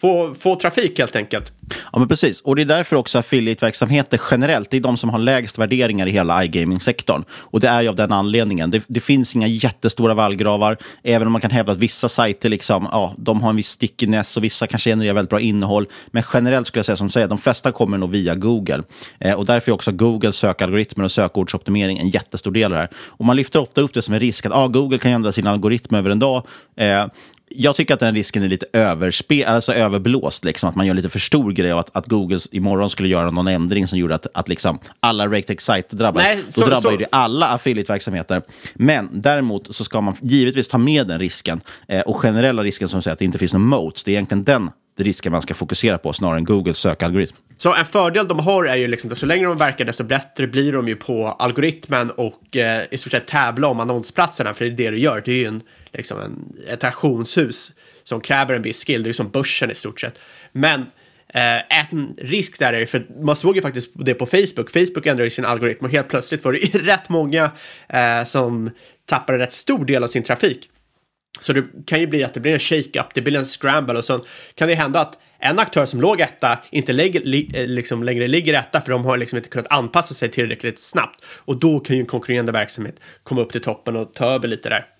få, få trafik helt enkelt. Ja, men precis. Och det är därför också affiliate-verksamheter generellt, det är de som har lägst värderingar i hela iGaming-sektorn. Och det är ju av den anledningen. Det, det, finns inga jättestora vallgravar, även om man kan hävda att vissa sajter liksom, ja, de har en viss stickiness och vissa kanske genererar väldigt bra innehåll. Men generellt skulle jag säga som säger, de flesta kommer nog via Google. Eh, och därför är också Googles sökalgoritmer och sökordsoptimering en jättestor del av det här. Och man lyfter ofta upp det som en risk att ah, Google kan ändra sin algoritm över en dag. Eh, jag tycker att den risken är lite överspe alltså överblåst. Liksom, att man gör lite för stor grej av att, att Google imorgon skulle göra någon ändring som gjorde att, att liksom alla RakeTech-sajter drabbar. Nej, så, Då drabbar så... det alla affiliate-verksamheter. Men däremot så ska man givetvis ta med den risken. Eh, och generella risken som säger att det inte finns någon moats. Det är egentligen den risken man ska fokusera på snarare än Googles sökalgoritm. Så en fördel de har är ju liksom att så länge de verkar desto bättre blir de ju på algoritmen och eh, i stort sett tävla om annonsplatserna för det är det du gör. Det är ju en liksom en, ett auktionshus som kräver en viss skill. Det är ju som börsen i stort sett. Men Eh, en risk där är, för man såg ju faktiskt det på Facebook, Facebook ändrade sin algoritm och helt plötsligt var det <laughs> rätt många eh, som tappade rätt stor del av sin trafik. Så det kan ju bli att det blir en shake-up, det blir en scramble och så kan det hända att en aktör som låg etta inte lägger, li, eh, liksom längre ligger etta för de har liksom inte kunnat anpassa sig tillräckligt snabbt. Och då kan ju en konkurrerande verksamhet komma upp till toppen och ta över lite där.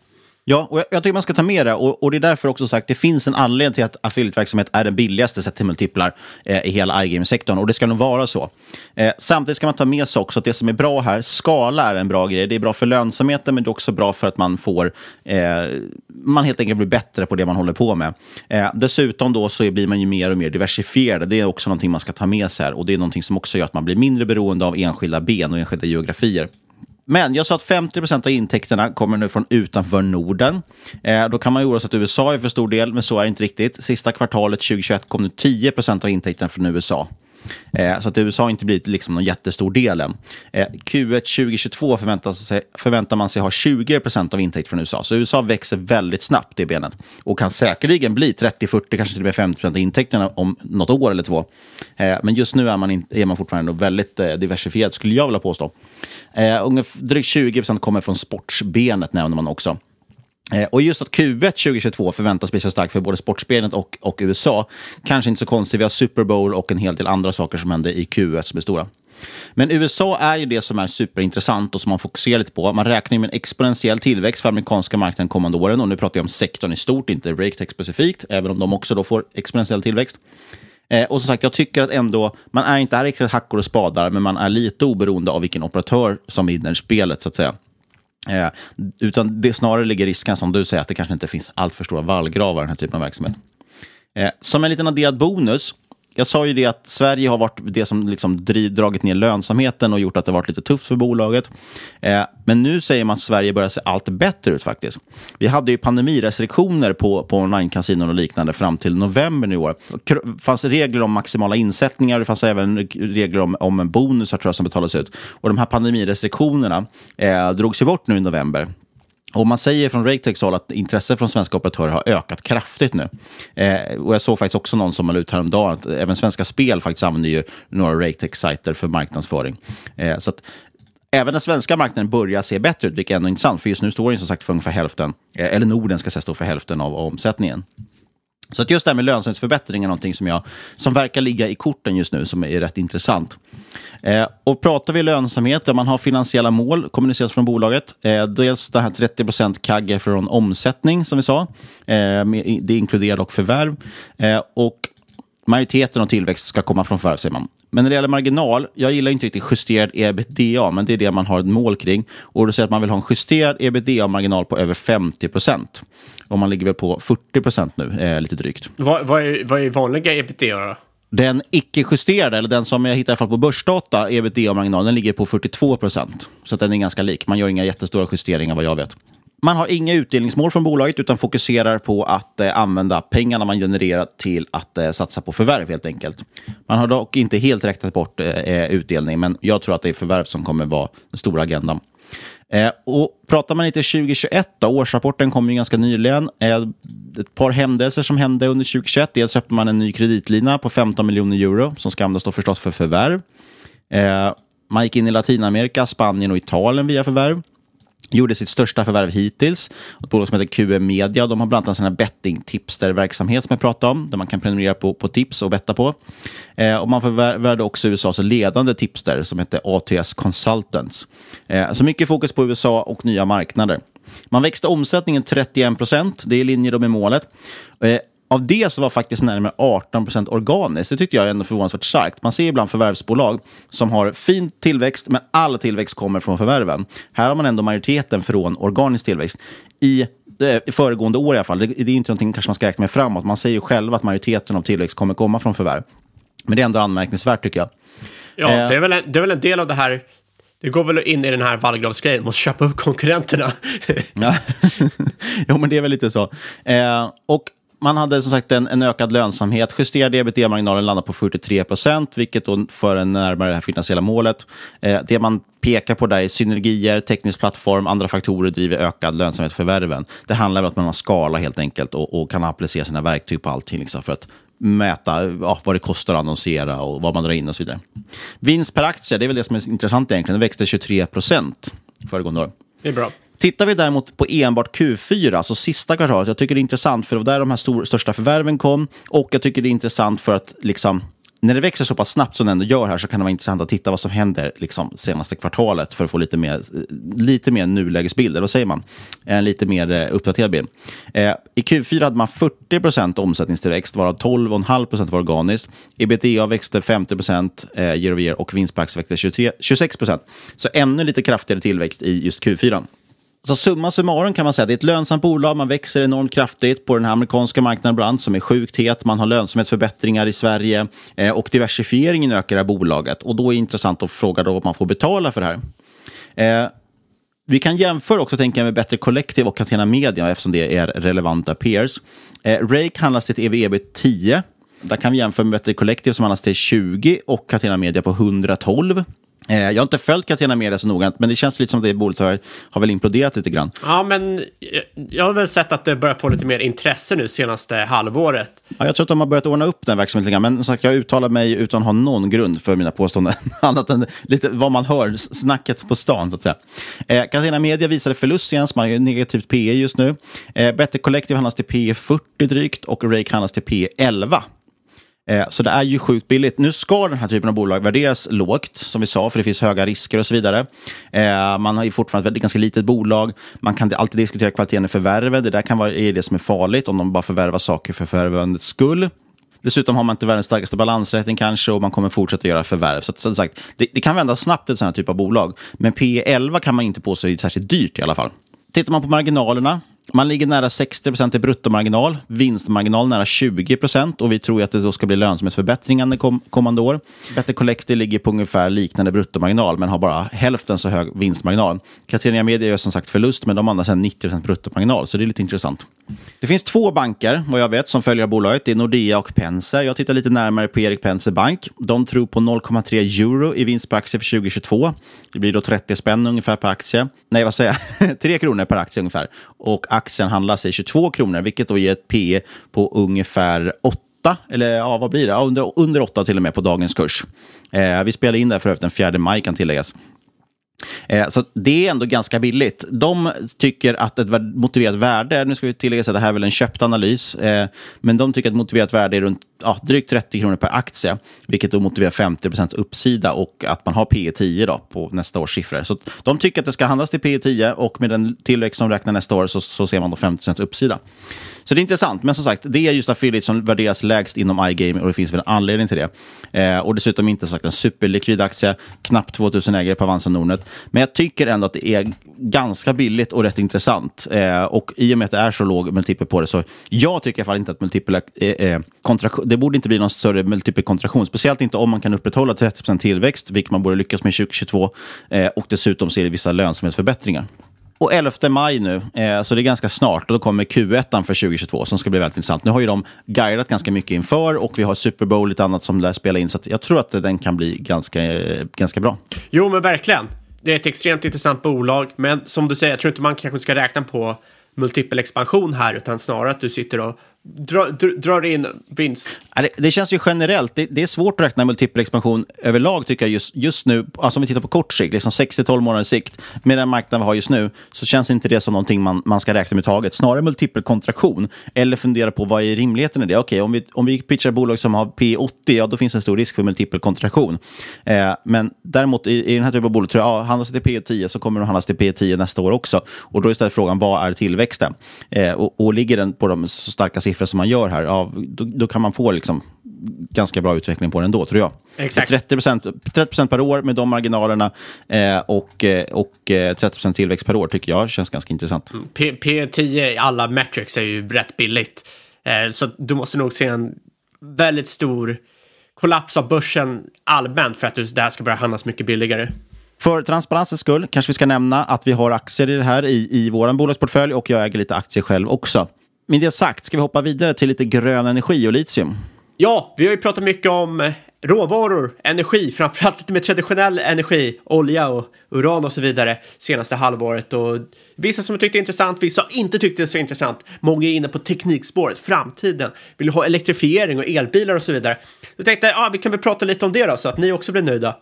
Ja, och jag, jag tycker man ska ta med det. Och, och det är därför också sagt, det finns en anledning till att affiliate-verksamhet är den billigaste sett till multiplar eh, i hela iGame-sektorn Och det ska nog vara så. Eh, samtidigt ska man ta med sig också att det som är bra här, skala är en bra grej. Det är bra för lönsamheten, men det är också bra för att man får, eh, man helt enkelt blir bättre på det man håller på med. Eh, dessutom då så blir man ju mer och mer diversifierad. Det är också någonting man ska ta med sig här. Och det är någonting som också gör att man blir mindre beroende av enskilda ben och enskilda geografier. Men jag sa att 50 procent av intäkterna kommer nu från utanför Norden. Eh, då kan man ju oroa sig att USA är för stor del, men så är det inte riktigt. Sista kvartalet 2021 kom nu 10 procent av intäkterna från USA. Eh, så att USA har inte blivit liksom någon jättestor del än. Eh, Q1 2022 förväntar, sig, förväntar man sig ha 20% av intäkt från USA. Så USA växer väldigt snabbt det benet. Och kan säkerligen bli 30, 40, kanske till och med 50 av intäkterna om något år eller två. Eh, men just nu är man, in, är man fortfarande väldigt eh, diversifierad, skulle jag vilja påstå. Eh, ungefär, drygt 20 kommer från sportsbenet, nämner man också. Eh, och just att Q1 2022 förväntas bli så starkt för både sportspelet och, och USA, kanske inte så konstigt. Vi har Super Bowl och en hel del andra saker som händer i Q1 som är stora. Men USA är ju det som är superintressant och som man fokuserar lite på. Man räknar med en exponentiell tillväxt för amerikanska marknaden kommande åren. Och nu pratar jag om sektorn i stort, inte RakeTech specifikt, även om de också då får exponentiell tillväxt. Eh, och som sagt, jag tycker att ändå, man är inte riktigt hackor och spadar, men man är lite oberoende av vilken operatör som vinner spelet, så att säga. Eh, utan det snarare ligger risken, som du säger, att det kanske inte finns allt för stora vallgravar i den här typen av verksamhet. Eh, som en liten adderad bonus jag sa ju det att Sverige har varit det som liksom dragit ner lönsamheten och gjort att det varit lite tufft för bolaget. Eh, men nu säger man att Sverige börjar se allt bättre ut faktiskt. Vi hade ju pandemirestriktioner på, på online-kasinon och liknande fram till november nu i år. Det fanns regler om maximala insättningar, det fanns även regler om, om bonusar tror jag, som betalades ut. Och de här pandemirestriktionerna eh, drogs ju bort nu i november. Och man säger från Raketechs håll att intresset från svenska operatörer har ökat kraftigt nu. Eh, och jag såg faktiskt också någon som la ut häromdagen att även Svenska Spel faktiskt använder ju några Raketech-sajter för marknadsföring. Eh, så att även den svenska marknaden börjar se bättre ut, vilket är ändå intressant. För just nu står den som sagt för ungefär hälften, eh, eller Norden ska säga stå för hälften av omsättningen. Så att just det här med lönsamhetsförbättring är någonting som, jag, som verkar ligga i korten just nu, som är rätt intressant. Eh, och pratar vi lönsamhet, där man har finansiella mål kommuniceras från bolaget. Eh, dels det här 30% CAGR från omsättning, som vi sa. Eh, det inkluderar dock förvärv. Eh, och majoriteten av tillväxt ska komma från förvärv, säger man. Men när det gäller marginal, jag gillar inte riktigt justerad ebitda, men det är det man har ett mål kring. Och då säger att man vill ha en justerad ebitda-marginal på över 50 procent. Och man ligger väl på 40 procent nu, eh, lite drygt. Vad, vad, är, vad är vanliga ebitda då? Den icke-justerade, eller den som jag hittar i alla fall på börsdata, ebitda-marginalen, den ligger på 42 procent. Så den är ganska lik. Man gör inga jättestora justeringar vad jag vet. Man har inga utdelningsmål från bolaget utan fokuserar på att eh, använda pengarna man genererar till att eh, satsa på förvärv helt enkelt. Man har dock inte helt räknat bort eh, eh utdelning, men jag tror att det är förvärv som kommer vara den stora agendan. Eh, och pratar man lite 2021, då, årsrapporten kom ju ganska nyligen. Eh, ett par händelser som hände under 2021. Dels öppnade man en ny kreditlina på 15 miljoner euro som ska användas då förstås för förvärv. Eh, man gick in i Latinamerika, Spanien och Italien via förvärv gjorde sitt största förvärv hittills. Ett bolag som heter QM Media. De har bland annat en bettingtipster-verksamhet som jag pratade om, där man kan prenumerera på, på tips och betta på. Eh, och man förvärvade också USAs ledande tipster som heter ATS Consultants. Eh, så mycket fokus på USA och nya marknader. Man växte omsättningen 31 procent, det är i linje med målet. Eh, av det så var faktiskt närmare 18 procent organiskt. Det tyckte jag är ändå förvånansvärt starkt. Man ser ibland förvärvsbolag som har fin tillväxt, men all tillväxt kommer från förvärven. Här har man ändå majoriteten från organisk tillväxt. I eh, föregående år i alla fall. Det, det är inte någonting kanske man ska räkna med framåt. Man säger ju själv att majoriteten av tillväxt kommer komma från förvärv. Men det är ändå anmärkningsvärt tycker jag. Ja, eh, det, är väl en, det är väl en del av det här det går väl in i den här vallgravsgrejen, måste köpa upp konkurrenterna. ja. <laughs> jo, men det är väl lite så. Eh, och man hade som sagt en, en ökad lönsamhet. Justerad ebitda-marginalen landar på 43 procent, vilket då för en närmare det här finansiella målet. Eh, det man pekar på där är synergier, teknisk plattform, andra faktorer driver ökad lönsamhet för värven. Det handlar om att man har skala helt enkelt och, och kan applicera sina verktyg på allting liksom för att mäta ja, vad det kostar att annonsera och vad man drar in och så vidare. Vinst per aktie, det är väl det som är intressant egentligen. Den växte 23 procent föregående år. Det är bra. Tittar vi däremot på enbart Q4, alltså sista kvartalet, jag tycker det är intressant för det var där de här stor, största förvärven kom och jag tycker det är intressant för att liksom när det växer så pass snabbt som det ändå gör här så kan det vara intressant att titta vad som händer liksom, senaste kvartalet för att få lite mer, lite mer nulägesbild, eller vad säger man? En lite mer eh, uppdaterad bild. Eh, I Q4 hade man 40 procent omsättningstillväxt, varav 12,5 procent var organiskt. Ebitda växte 50 procent eh, year over year och vinst växte 23, 26 procent. Så ännu lite kraftigare tillväxt i just Q4. Så summa summarum kan man säga att det är ett lönsamt bolag. Man växer enormt kraftigt på den här amerikanska marknaden bland som är sjukt het. Man har lönsamhetsförbättringar i Sverige eh, och diversifieringen ökar det här bolaget. Och då är det intressant att fråga då vad man får betala för det här. Eh, vi kan jämföra också tänka med Better Collective och Catena Media eftersom det är relevanta peers. Eh, Rake handlas till ett ev 10. Där kan vi jämföra med Better Collective som handlas till 20 och Catena Media på 112. Eh, jag har inte följt Catena Media så noggrant, men det känns lite som att det bolaget har, har väl imploderat lite grann. Ja, men jag har väl sett att det börjar få lite mer intresse nu senaste halvåret. Ja, jag tror att de har börjat ordna upp den verksamheten lite grann, men som sagt, jag uttalar mig utan att ha någon grund för mina påståenden, <laughs> annat än lite vad man hör, snacket på stan, så att säga. Eh, Catena Media visade förlust igen, som har negativt PE just nu. Eh, Better Collective handlas till PE 40 drygt och Rake handlas till PE 11. Eh, Eh, så det är ju sjukt billigt. Nu ska den här typen av bolag värderas lågt, som vi sa, för det finns höga risker och så vidare. Eh, man har ju fortfarande ett ganska litet bolag. Man kan alltid diskutera kvaliteten i förvärvet. Det där kan vara det som är farligt, om de bara förvärvar saker för förvärvandets skull. Dessutom har man inte världens starkaste balansräkning kanske och man kommer fortsätta göra förvärv. Så som sagt, det, det kan vända snabbt ett sånt här typ av bolag. Men P11 kan man inte påstå är särskilt dyrt i alla fall. Tittar man på marginalerna man ligger nära 60% i bruttomarginal, vinstmarginal nära 20% och vi tror att det då ska bli lönsamhetsförbättringar kom, kommande år. Better Collective ligger på ungefär liknande bruttomarginal men har bara hälften så hög vinstmarginal. Catenia Media gör som sagt förlust men de har sedan 90% bruttomarginal så det är lite intressant. Det finns två banker, vad jag vet, som följer bolaget. Det är Nordea och Penser. Jag tittar lite närmare på Erik Penser Bank. De tror på 0,3 euro i vinst per aktie för 2022. Det blir då 30 spänn ungefär per aktie. Nej, vad säger jag? <laughs> 3 kronor per aktie ungefär. Och aktien handlas i 22 kronor, vilket då ger ett P på ungefär 8 eller ja, vad blir det? Ja, under, under 8 till och med på dagens kurs. Eh, vi spelar in det för övrigt den 4 maj kan tilläggas. Eh, så det är ändå ganska billigt. De tycker att ett motiverat värde, nu ska vi tillägga att det här är väl en köpt analys, eh, men de tycker att motiverat värde är runt ja, drygt 30 kronor per aktie, vilket då motiverar 50 procents uppsida och att man har P 10 då på nästa års siffror. Så de tycker att det ska handlas till P 10 och med den tillväxt som räknar nästa år så, så ser man då 50 procents uppsida. Så det är intressant, men som sagt, det är just affiliate som värderas lägst inom iGaming och det finns väl en anledning till det. Eh, och dessutom inte sagt en superlikvid aktie, knappt 2000 ägare på Avanza Nordnet. Men jag tycker ändå att det är ganska billigt och rätt intressant. Eh, och i och med att det är så låg multipel på det, så jag tycker i alla fall inte att multipel eh, eh kontraktion, det borde inte bli någon större multipel kontraktion. Speciellt inte om man kan upprätthålla 30% tillväxt, vilket man borde lyckas med 2022. Eh, och dessutom ser vissa lönsamhetsförbättringar. Och 11 maj nu, eh, så det är ganska snart, och då kommer Q1 för 2022 som ska bli väldigt intressant. Nu har ju de guidat ganska mycket inför och vi har Super Bowl och lite annat som lär spela in, så jag tror att den kan bli ganska, eh, ganska bra. Jo, men verkligen. Det är ett extremt intressant bolag, men som du säger, jag tror inte man kanske ska räkna på multipel expansion här, utan snarare att du sitter och drar, drar in vinst. Det, det, känns ju generellt, det, det, är svårt att räkna multipel expansion överlag tycker jag just, just nu. Alltså om vi tittar på kort sikt, liksom 6-12 månaders sikt, med den marknaden vi har just nu, så känns inte det som någonting man, man ska räkna med taget. Snarare multipel kontraktion, eller fundera på vad är rimligheten i det? Okej, om, vi, om vi pitchar bolag som har P80, ja då finns en stor risk för multipel kontraktion. Eh, men däremot i, i den här typen av bolag tror jag, ja, handlas det till P10 så kommer det att handlas till P10 nästa år också. Och då är istället frågan, vad är tillväxten? Eh, och, och ligger den på de så starka siffror som man gör här, ja, då, då, kan man få liksom ganska bra utveckling på den ändå, tror jag. Exakt. 30 30 per år med de marginalerna eh, och, eh, och 30 eh, tillväxt per år tycker jag känns ganska intressant. Mm, P, P10 i alla metrics är ju rätt billigt. Eh, så du måste nog se en väldigt stor kollaps av börsen allmänt för att det här ska börja handlas mycket billigare. För transparensens skull kanske vi ska nämna att vi har aktier i det här i, i vår bolagsportfölj och jag äger lite aktier själv också. Med det sagt, ska vi hoppa vidare till lite grön energi och litium? Ja, vi har ju pratat mycket om råvaror, energi, framförallt lite mer traditionell energi, olja och uran och så vidare senaste halvåret. Och vissa som tyckte det intressant, vissa inte tyckte det så intressant. Många är inne på teknikspåret, framtiden, vill ha elektrifiering och elbilar och så vidare. Då tänkte jag, ah, vi kan väl prata lite om det då, så att ni också blir nöjda.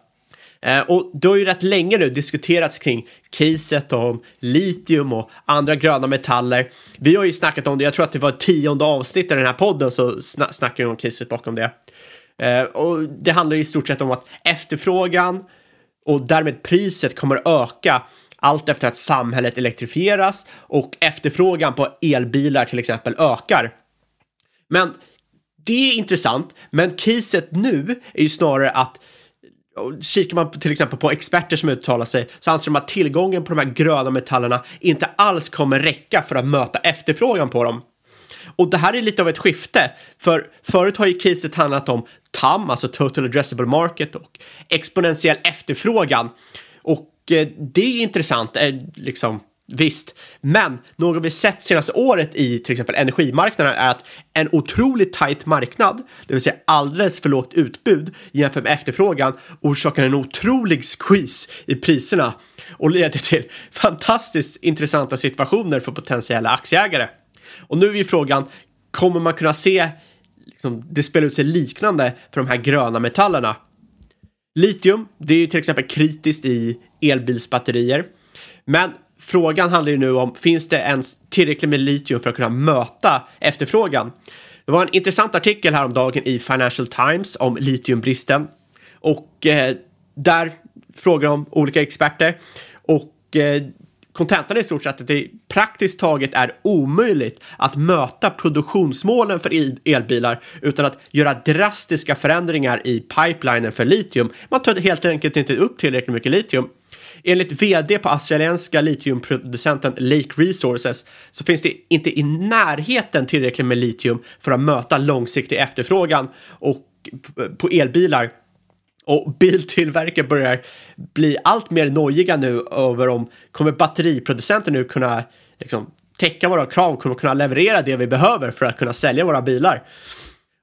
Eh, och det har ju rätt länge nu diskuterats kring caset om litium och andra gröna metaller. Vi har ju snackat om det, jag tror att det var tionde avsnitt i den här podden så snackar vi om caset bakom det. Eh, och det handlar i stort sett om att efterfrågan och därmed priset kommer öka allt efter att samhället elektrifieras och efterfrågan på elbilar till exempel ökar. Men det är intressant, men caset nu är ju snarare att kikar man till exempel på experter som uttalar sig så anser de att tillgången på de här gröna metallerna inte alls kommer räcka för att möta efterfrågan på dem. Och det här är lite av ett skifte, för förut har ju caset handlat om TAM, alltså Total Addressable Market och exponentiell efterfrågan. Och eh, det är intressant, eh, liksom Visst, men något vi sett senaste året i till exempel energimarknaden är att en otroligt tajt marknad, det vill säga alldeles för lågt utbud jämfört med efterfrågan, orsakar en otrolig squeeze i priserna och leder till fantastiskt intressanta situationer för potentiella aktieägare. Och nu är ju frågan, kommer man kunna se liksom, det spelar ut sig liknande för de här gröna metallerna? Litium, det är ju till exempel kritiskt i elbilsbatterier. Men frågan handlar ju nu om, finns det ens tillräckligt med litium för att kunna möta efterfrågan? Det var en intressant artikel häromdagen i Financial Times om litiumbristen. Och eh, där frågar de olika experter. Och eh, kontentan är i stort sett att det praktiskt taget är omöjligt att möta produktionsmålen för elbilar utan att göra drastiska förändringar i pipelinen för litium. Man tar helt enkelt inte upp tillräckligt mycket litium. Enligt vd på australienska litiumproducenten Lake Resources så finns det inte i närheten tillräckligt med litium för att möta långsiktig efterfrågan och på elbilar och biltillverkare börjar bli allt mer nojiga nu över om kommer batteriproducenter nu kunna liksom, täcka våra krav, kommer kunna leverera det vi behöver för att kunna sälja våra bilar.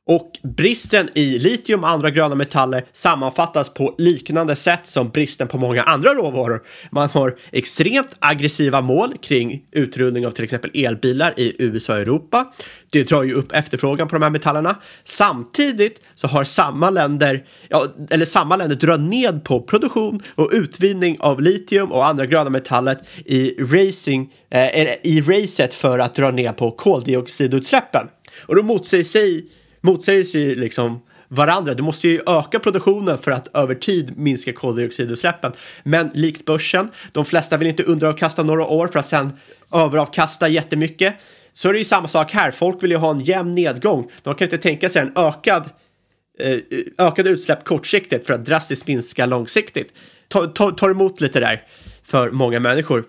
Och bristen i litium och andra gröna metaller sammanfattas på liknande sätt som bristen på många andra råvaror. Man har extremt aggressiva mål kring utrullning av till exempel elbilar i USA och Europa. Det drar ju upp efterfrågan på de här metallerna. Samtidigt så har samma länder, ja, eller samma länder drar ned på produktion och utvinning av litium och andra gröna metaller i racing, eh, i racet för att dra ner på koldioxidutsläppen. Och då motsäger sig motsäger sig liksom varandra. Du måste ju öka produktionen för att över tid minska koldioxidutsläppen. Men likt börsen, de flesta vill inte underavkasta några år för att sen överavkasta jättemycket. Så är det ju samma sak här. Folk vill ju ha en jämn nedgång. De kan inte tänka sig en ökad eh, ökade utsläpp kortsiktigt för att drastiskt minska långsiktigt. Ta, ta, ta emot lite där för många människor.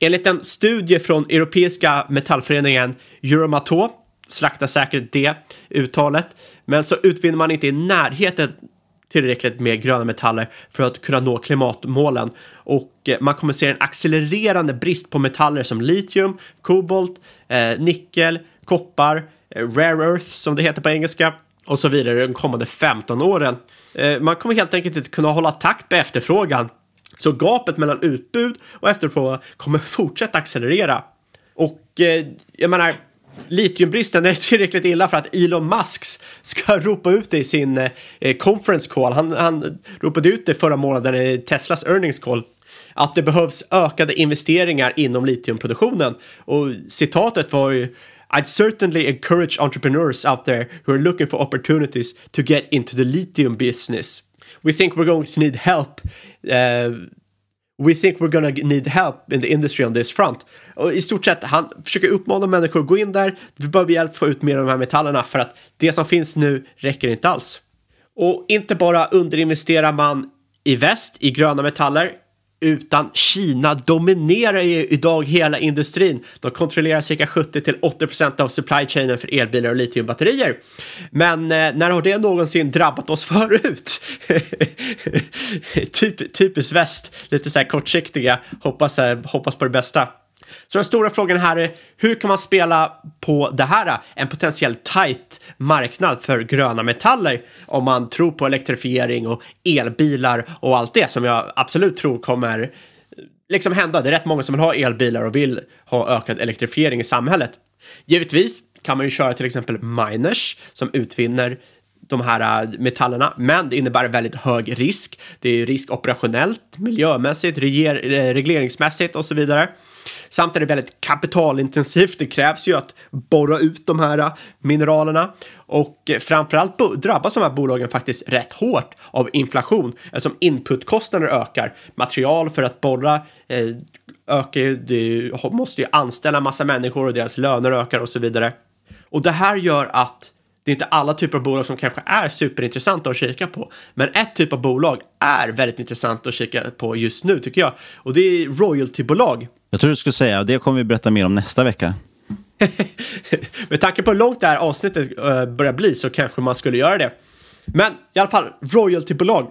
Enligt en studie från Europeiska metallföreningen Euromato slaktar säkert det uttalet. Men så utvinner man inte i närheten tillräckligt med gröna metaller för att kunna nå klimatmålen. Och eh, man kommer se en accelererande brist på metaller som litium, kobolt, eh, nickel, koppar, eh, rare earth som det heter på engelska och så vidare de kommande 15 åren. Eh, man kommer helt enkelt inte kunna hålla takt med efterfrågan. Så gapet mellan utbud och efterfrågan kommer fortsätta accelerera. Och eh, jag menar, litiumbristen <laughs> är tillräckligt illa för att Elon Musk ska <laughs> ropa ut det i sin eh, conference call. Han, han ropade ut det förra månaden i Teslas earnings call att det behövs ökade investeringar inom litiumproduktionen. Och citatet var ju I'd certainly encourage entrepreneurs out there who are looking for opportunities to get into the lithium business. We think we're going to need help uh, We think we're gonna need help in the industry on this front. Och i stort sett, han försöker uppmana människor att gå in där. Vi behöver hjälp att få ut mer av de här metallerna för att det som finns nu räcker inte alls. Och inte bara underinvesterar man i väst i gröna metaller utan Kina dominerar ju idag hela industrin. De kontrollerar cirka 70 till 80 procent av supply chainen för elbilar och litiumbatterier. Men eh, när har det någonsin drabbat oss <laughs> förut? Typ, typiskt väst, lite så här kortsiktiga, hoppas, eh, hoppas på det bästa. Så den stora frågan här är hur kan man spela på det här, en potentiellt tight marknad för gröna metaller om man tror på elektrifiering och elbilar och allt det som jag absolut tror kommer liksom hända. Det är rätt många som vill ha elbilar och vill ha ökad elektrifiering i samhället. Givetvis kan man ju köra till exempel miners som utvinner de här äh, metallerna, men det innebär väldigt hög risk. Det är risk operationellt, miljömässigt, eh, regleringsmässigt och så vidare. Samt är det väldigt kapitalintensivt. Det krävs ju att borra ut de här äh, mineralerna och eh, framförallt drabbas de här bolagen faktiskt rätt hårt av inflation eftersom inputkostnader ökar. Material för att borra eh, ökar ju, du måste ju anställa massa människor och deras löner ökar och så vidare. Och det här gör att det är inte alla typer av bolag som kanske är superintressanta att kika på. Men ett typ av bolag är väldigt intressant att kika på just nu tycker jag. Och det är royaltybolag. Jag tror du skulle säga, det kommer vi berätta mer om nästa vecka. <laughs> Med tanke på hur långt det här avsnittet eh, börjar bli så kanske man skulle göra det. Men i alla fall, royaltybolag.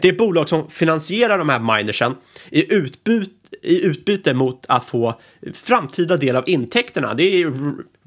Det är bolag som finansierar de här minersen i utbyte i utbyte mot att få framtida del av intäkterna. Det är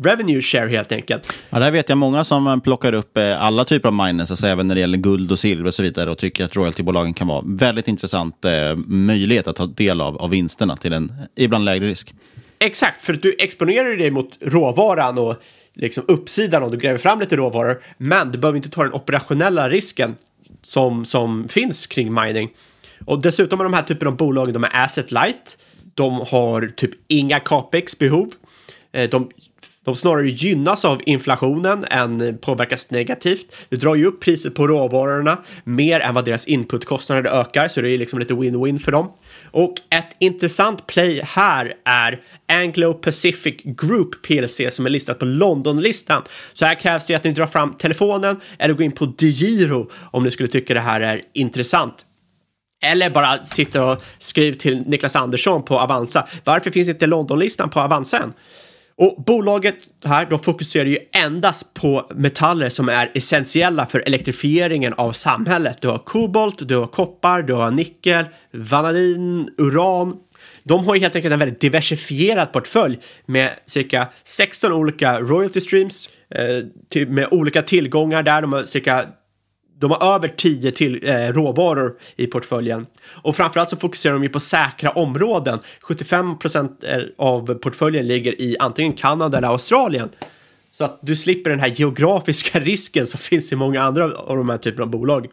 revenue share helt enkelt. Ja, där vet jag många som plockar upp eh, alla typer av miners, alltså även när det gäller guld och silver och så vidare och tycker att royaltybolagen kan vara väldigt intressant eh, möjlighet att ta del av, av vinsterna till en ibland lägre risk. Exakt, för du exponerar dig mot råvaran och liksom uppsidan om du gräver fram lite råvaror, men du behöver inte ta den operationella risken som, som finns kring mining. Och dessutom är de här typen av bolag, de är asset light. De har typ inga capex-behov. Eh, de, de snarare gynnas av inflationen än påverkas negativt. Det drar ju upp priset på råvarorna mer än vad deras inputkostnader ökar, så det är liksom lite win-win för dem. Och ett intressant play här är Anglo Pacific Group PLC som är listat på Londonlistan. Så här krävs det att ni drar fram telefonen eller går in på DeGiro om ni skulle tycka det här är intressant. Eller bara sitta och skriv till Niklas Andersson på Avanza. Varför finns inte Londonlistan på Avanza än? Och bolaget här, de fokuserar ju endast på metaller som är essentiella för elektrifieringen av samhället. Du har kobolt, du har koppar, du har nickel, vanadin, uran. De har ju helt enkelt en väldigt diversifierad portfölj med cirka 16 olika royalty streams eh, typ med olika tillgångar där. De har cirka de har över tio till eh, råvaror i portföljen. Och framförallt så fokuserar de ju på säkra områden. 75 procent eh, av portföljen ligger i antingen Kanada eller Australien. Så att du slipper den här geografiska <laughs> risken som finns i många andra av de här typerna av bolag.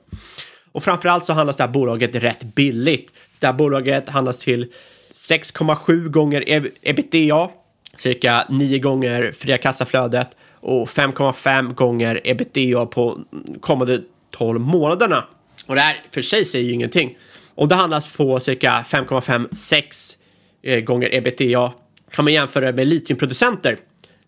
Och framförallt så handlas det här bolaget rätt billigt. Det här bolaget handlas till 6,7 gånger ebitda, cirka 9 gånger fria kassaflödet och 5,5 gånger ebitda på kommande 12 månaderna. Och det här för sig säger ju ingenting. Och det handlas på cirka 5,56 eh, gånger ebitda. Kan man jämföra med litiumproducenter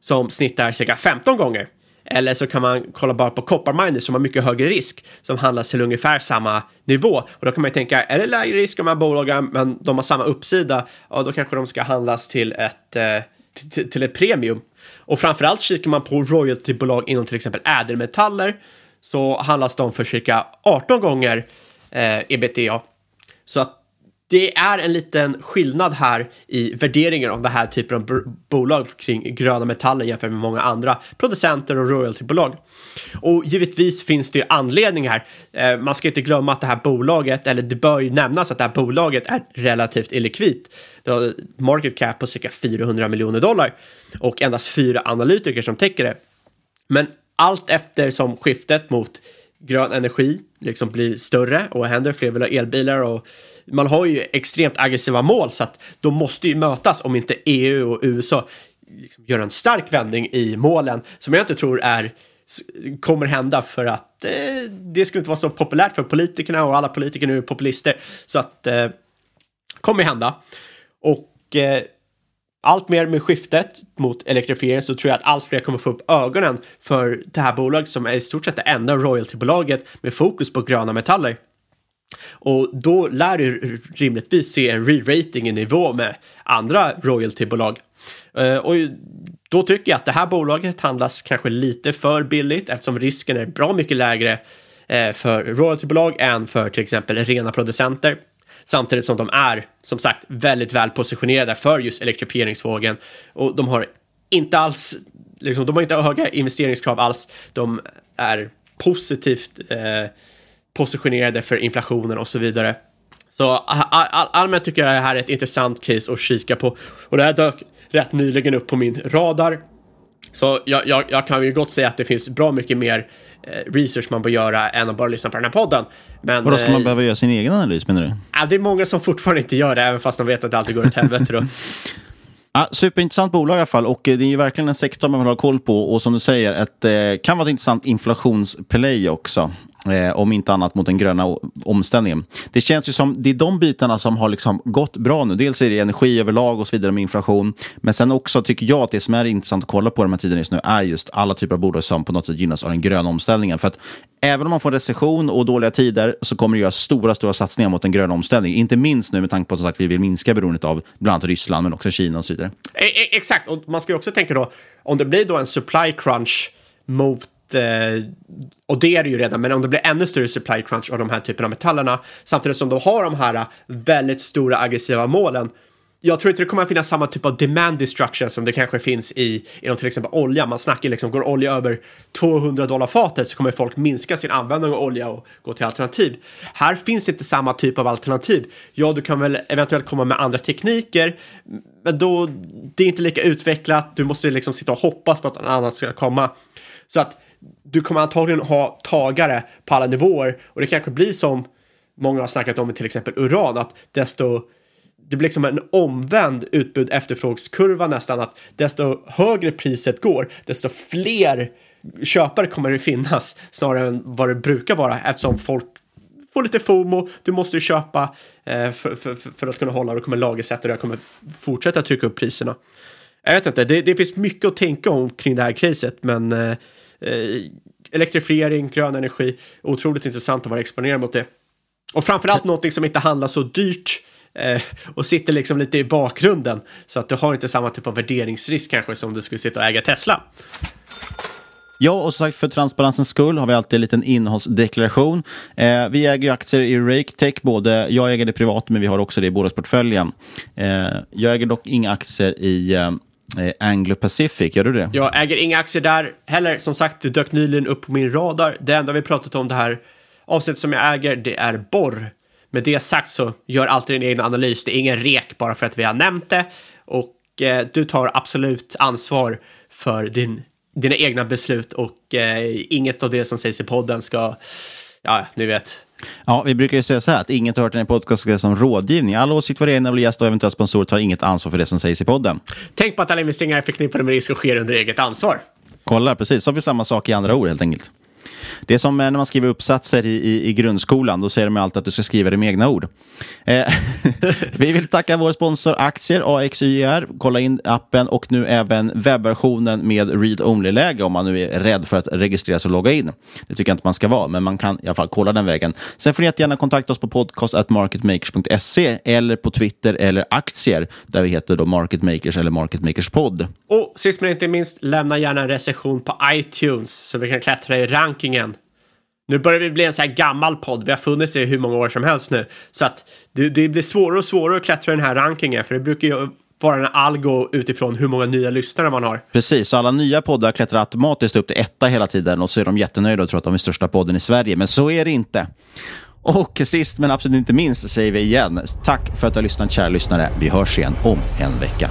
som snittar cirka 15 gånger. Eller så kan man kolla bara på kopparminer som har mycket högre risk som handlas till ungefär samma nivå. Och då kan man ju tänka, är det lägre risk om de här bolagen men de har samma uppsida? Ja, då kanske de ska handlas till ett, eh, till, till ett premium. Och framförallt kikar man på royaltybolag inom till exempel ädelmetaller så handlas de för cirka 18 gånger eh, ebitda. Så att det är en liten skillnad här i värderingen av den här typen av bolag kring gröna metaller jämfört med många andra producenter och royaltybolag. Och givetvis finns det ju anledningar. Eh, man ska inte glömma att det här bolaget, eller det bör ju nämnas att det här bolaget är relativt illikvitt. Det har market cap på cirka 400 miljoner dollar och endast fyra analytiker som täcker det. Men allt eftersom skiftet mot grön energi liksom blir större och händer, fler vill ha elbilar och man har ju extremt aggressiva mål så att de måste ju mötas om inte EU och USA liksom gör en stark vändning i målen som jag inte tror är kommer hända för att eh, det skulle inte vara så populärt för politikerna och alla politiker nu är populister. Så att eh, kommer hända. Och eh, allt mer med skiftet mot elektrifiering så tror jag att allt fler kommer få upp ögonen för det här bolaget som är i stort sett det enda royaltybolaget med fokus på gröna metaller. Och då lär du rimligtvis se en re-rating i nivå med andra royaltybolag. Eh, och då tycker jag att det här bolaget handlas kanske lite för billigt eftersom risken är bra mycket lägre eh, för royaltybolag än för till exempel rena producenter. Samtidigt som de är, som sagt, väldigt väl positionerade för just elektrifieringsvågen. Och de har inte alls, liksom, de har inte höga investeringskrav alls. De är positivt eh, positionerade för inflationen och så vidare. Så allmänt tycker jag det här är ett intressant case att kika på. Och det här dök rätt nyligen upp på min radar. Så jag, jag, jag, kan ju gott säga att det finns bra mycket mer eh, research man bör göra än att bara lyssna på den här podden. Men, Vadå, ska man eh, behöva göra sin egen analys menar du? Ja, det är många som fortfarande inte gör det, även fast de vet att det alltid går åt helvete då. <laughs> Ja, superintressant bolag i alla fall och eh, det är ju verkligen en sektor man vill ha koll på och som du säger, ett, kan vara ett intressant inflationsplay också. Eh, om inte annat mot den gröna omställningen. Det känns ju som det är de bitarna som har liksom gått bra nu. Dels är det energi överlag och så vidare med inflation. Men sen också tycker jag att det som är intressant att kolla på de här tiderna just nu är just alla typer av bolag som på något sätt gynnas av den gröna omställningen. För att även om man får recession och dåliga tider så kommer det göra stora, stora satsningar mot den gröna omställningen. Inte minst nu med tanke på att vi vill minska beroendet av bland annat Ryssland men också Kina och så vidare. E- e- exakt, och man ska ju också tänka då, om det blir då en supply crunch mot Eh, och det är det ju redan, men om det blir ännu större supply crunch av de här typerna av metallerna, samtidigt som de har de här väldigt stora aggressiva målen, jag tror inte det kommer att finnas samma typ av demand destruction som det kanske finns i, inom till exempel olja. Man snackar liksom, går olja över 200 dollar fatet så kommer folk minska sin användning av olja och gå till alternativ. Här finns inte samma typ av alternativ. Ja, du kan väl eventuellt komma med andra tekniker, men då det är inte lika utvecklat. Du måste liksom sitta och hoppas på att något annat ska komma. Så att du kommer antagligen ha tagare på alla nivåer och det kanske blir som många har snackat om med till exempel uran, att desto det blir liksom en omvänd utbud efterfrågskurva nästan att desto högre priset går, desto fler köpare kommer det finnas snarare än vad det brukar vara eftersom folk får lite FOMO, du måste ju köpa eh, för, för, för att kunna hålla och det kommer lagersätta och jag kommer fortsätta trycka upp priserna. Jag vet inte, det, det finns mycket att tänka om kring det här caset, men eh, elektrifiering, grön energi, otroligt intressant att vara exponerad mot det. Och framförallt någonting som inte handlar så dyrt eh, och sitter liksom lite i bakgrunden så att du har inte samma typ av värderingsrisk kanske som du skulle sitta och äga Tesla. Ja, och som sagt för transparensens skull har vi alltid en liten innehållsdeklaration. Eh, vi äger ju aktier i RakeTech, både jag äger det privat men vi har också det i bolagsportföljen. Eh, jag äger dock inga aktier i eh, Anglo Pacific, gör du det? Jag äger inga aktier där heller. Som sagt, det dök nyligen upp på min radar. Det enda vi pratat om det här avsnittet som jag äger, det är Borr. Med det sagt så gör alltid din egen analys. Det är ingen rek bara för att vi har nämnt det. Och eh, du tar absolut ansvar för din, dina egna beslut och eh, inget av det som sägs i podden ska, ja, ni vet, Ja, vi brukar ju säga så här att inget har hört den här podcasten som rådgivning. Alla åsikter, värderingar, gäst och eventuella sponsorer tar inget ansvar för det som sägs i podden. Tänk på att alla investeringar är förknippade med risk och sker under eget ansvar. Kolla, precis. Så har vi samma sak i andra ord helt enkelt. Det är som eh, när man skriver uppsatser i, i, i grundskolan. Då säger de alltid att du ska skriva det med egna ord. Eh, <laughs> vi vill tacka vår sponsor Aktier, AXYR. Kolla in appen och nu även webbversionen med read-only-läge om man nu är rädd för att registrera sig och logga in. Det tycker jag inte man ska vara, men man kan i alla fall kolla den vägen. Sen får ni jättegärna kontakta oss på podcast.marketmakers.se eller på Twitter eller aktier där vi heter då Market Makers eller Market Makers podd. Och sist men inte minst, lämna gärna en recension på iTunes så vi kan klättra i rankingen. Nu börjar vi bli en så här gammal podd, vi har funnits i hur många år som helst nu. Så att det, det blir svårare och svårare att klättra i den här rankingen, för det brukar ju vara en algo utifrån hur många nya lyssnare man har. Precis, så alla nya poddar klättrar automatiskt upp till etta hela tiden och så är de jättenöjda och tror att de är största podden i Sverige. Men så är det inte. Och sist men absolut inte minst säger vi igen, tack för att du har lyssnat kära lyssnare. Vi hörs igen om en vecka.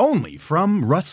Only from Rust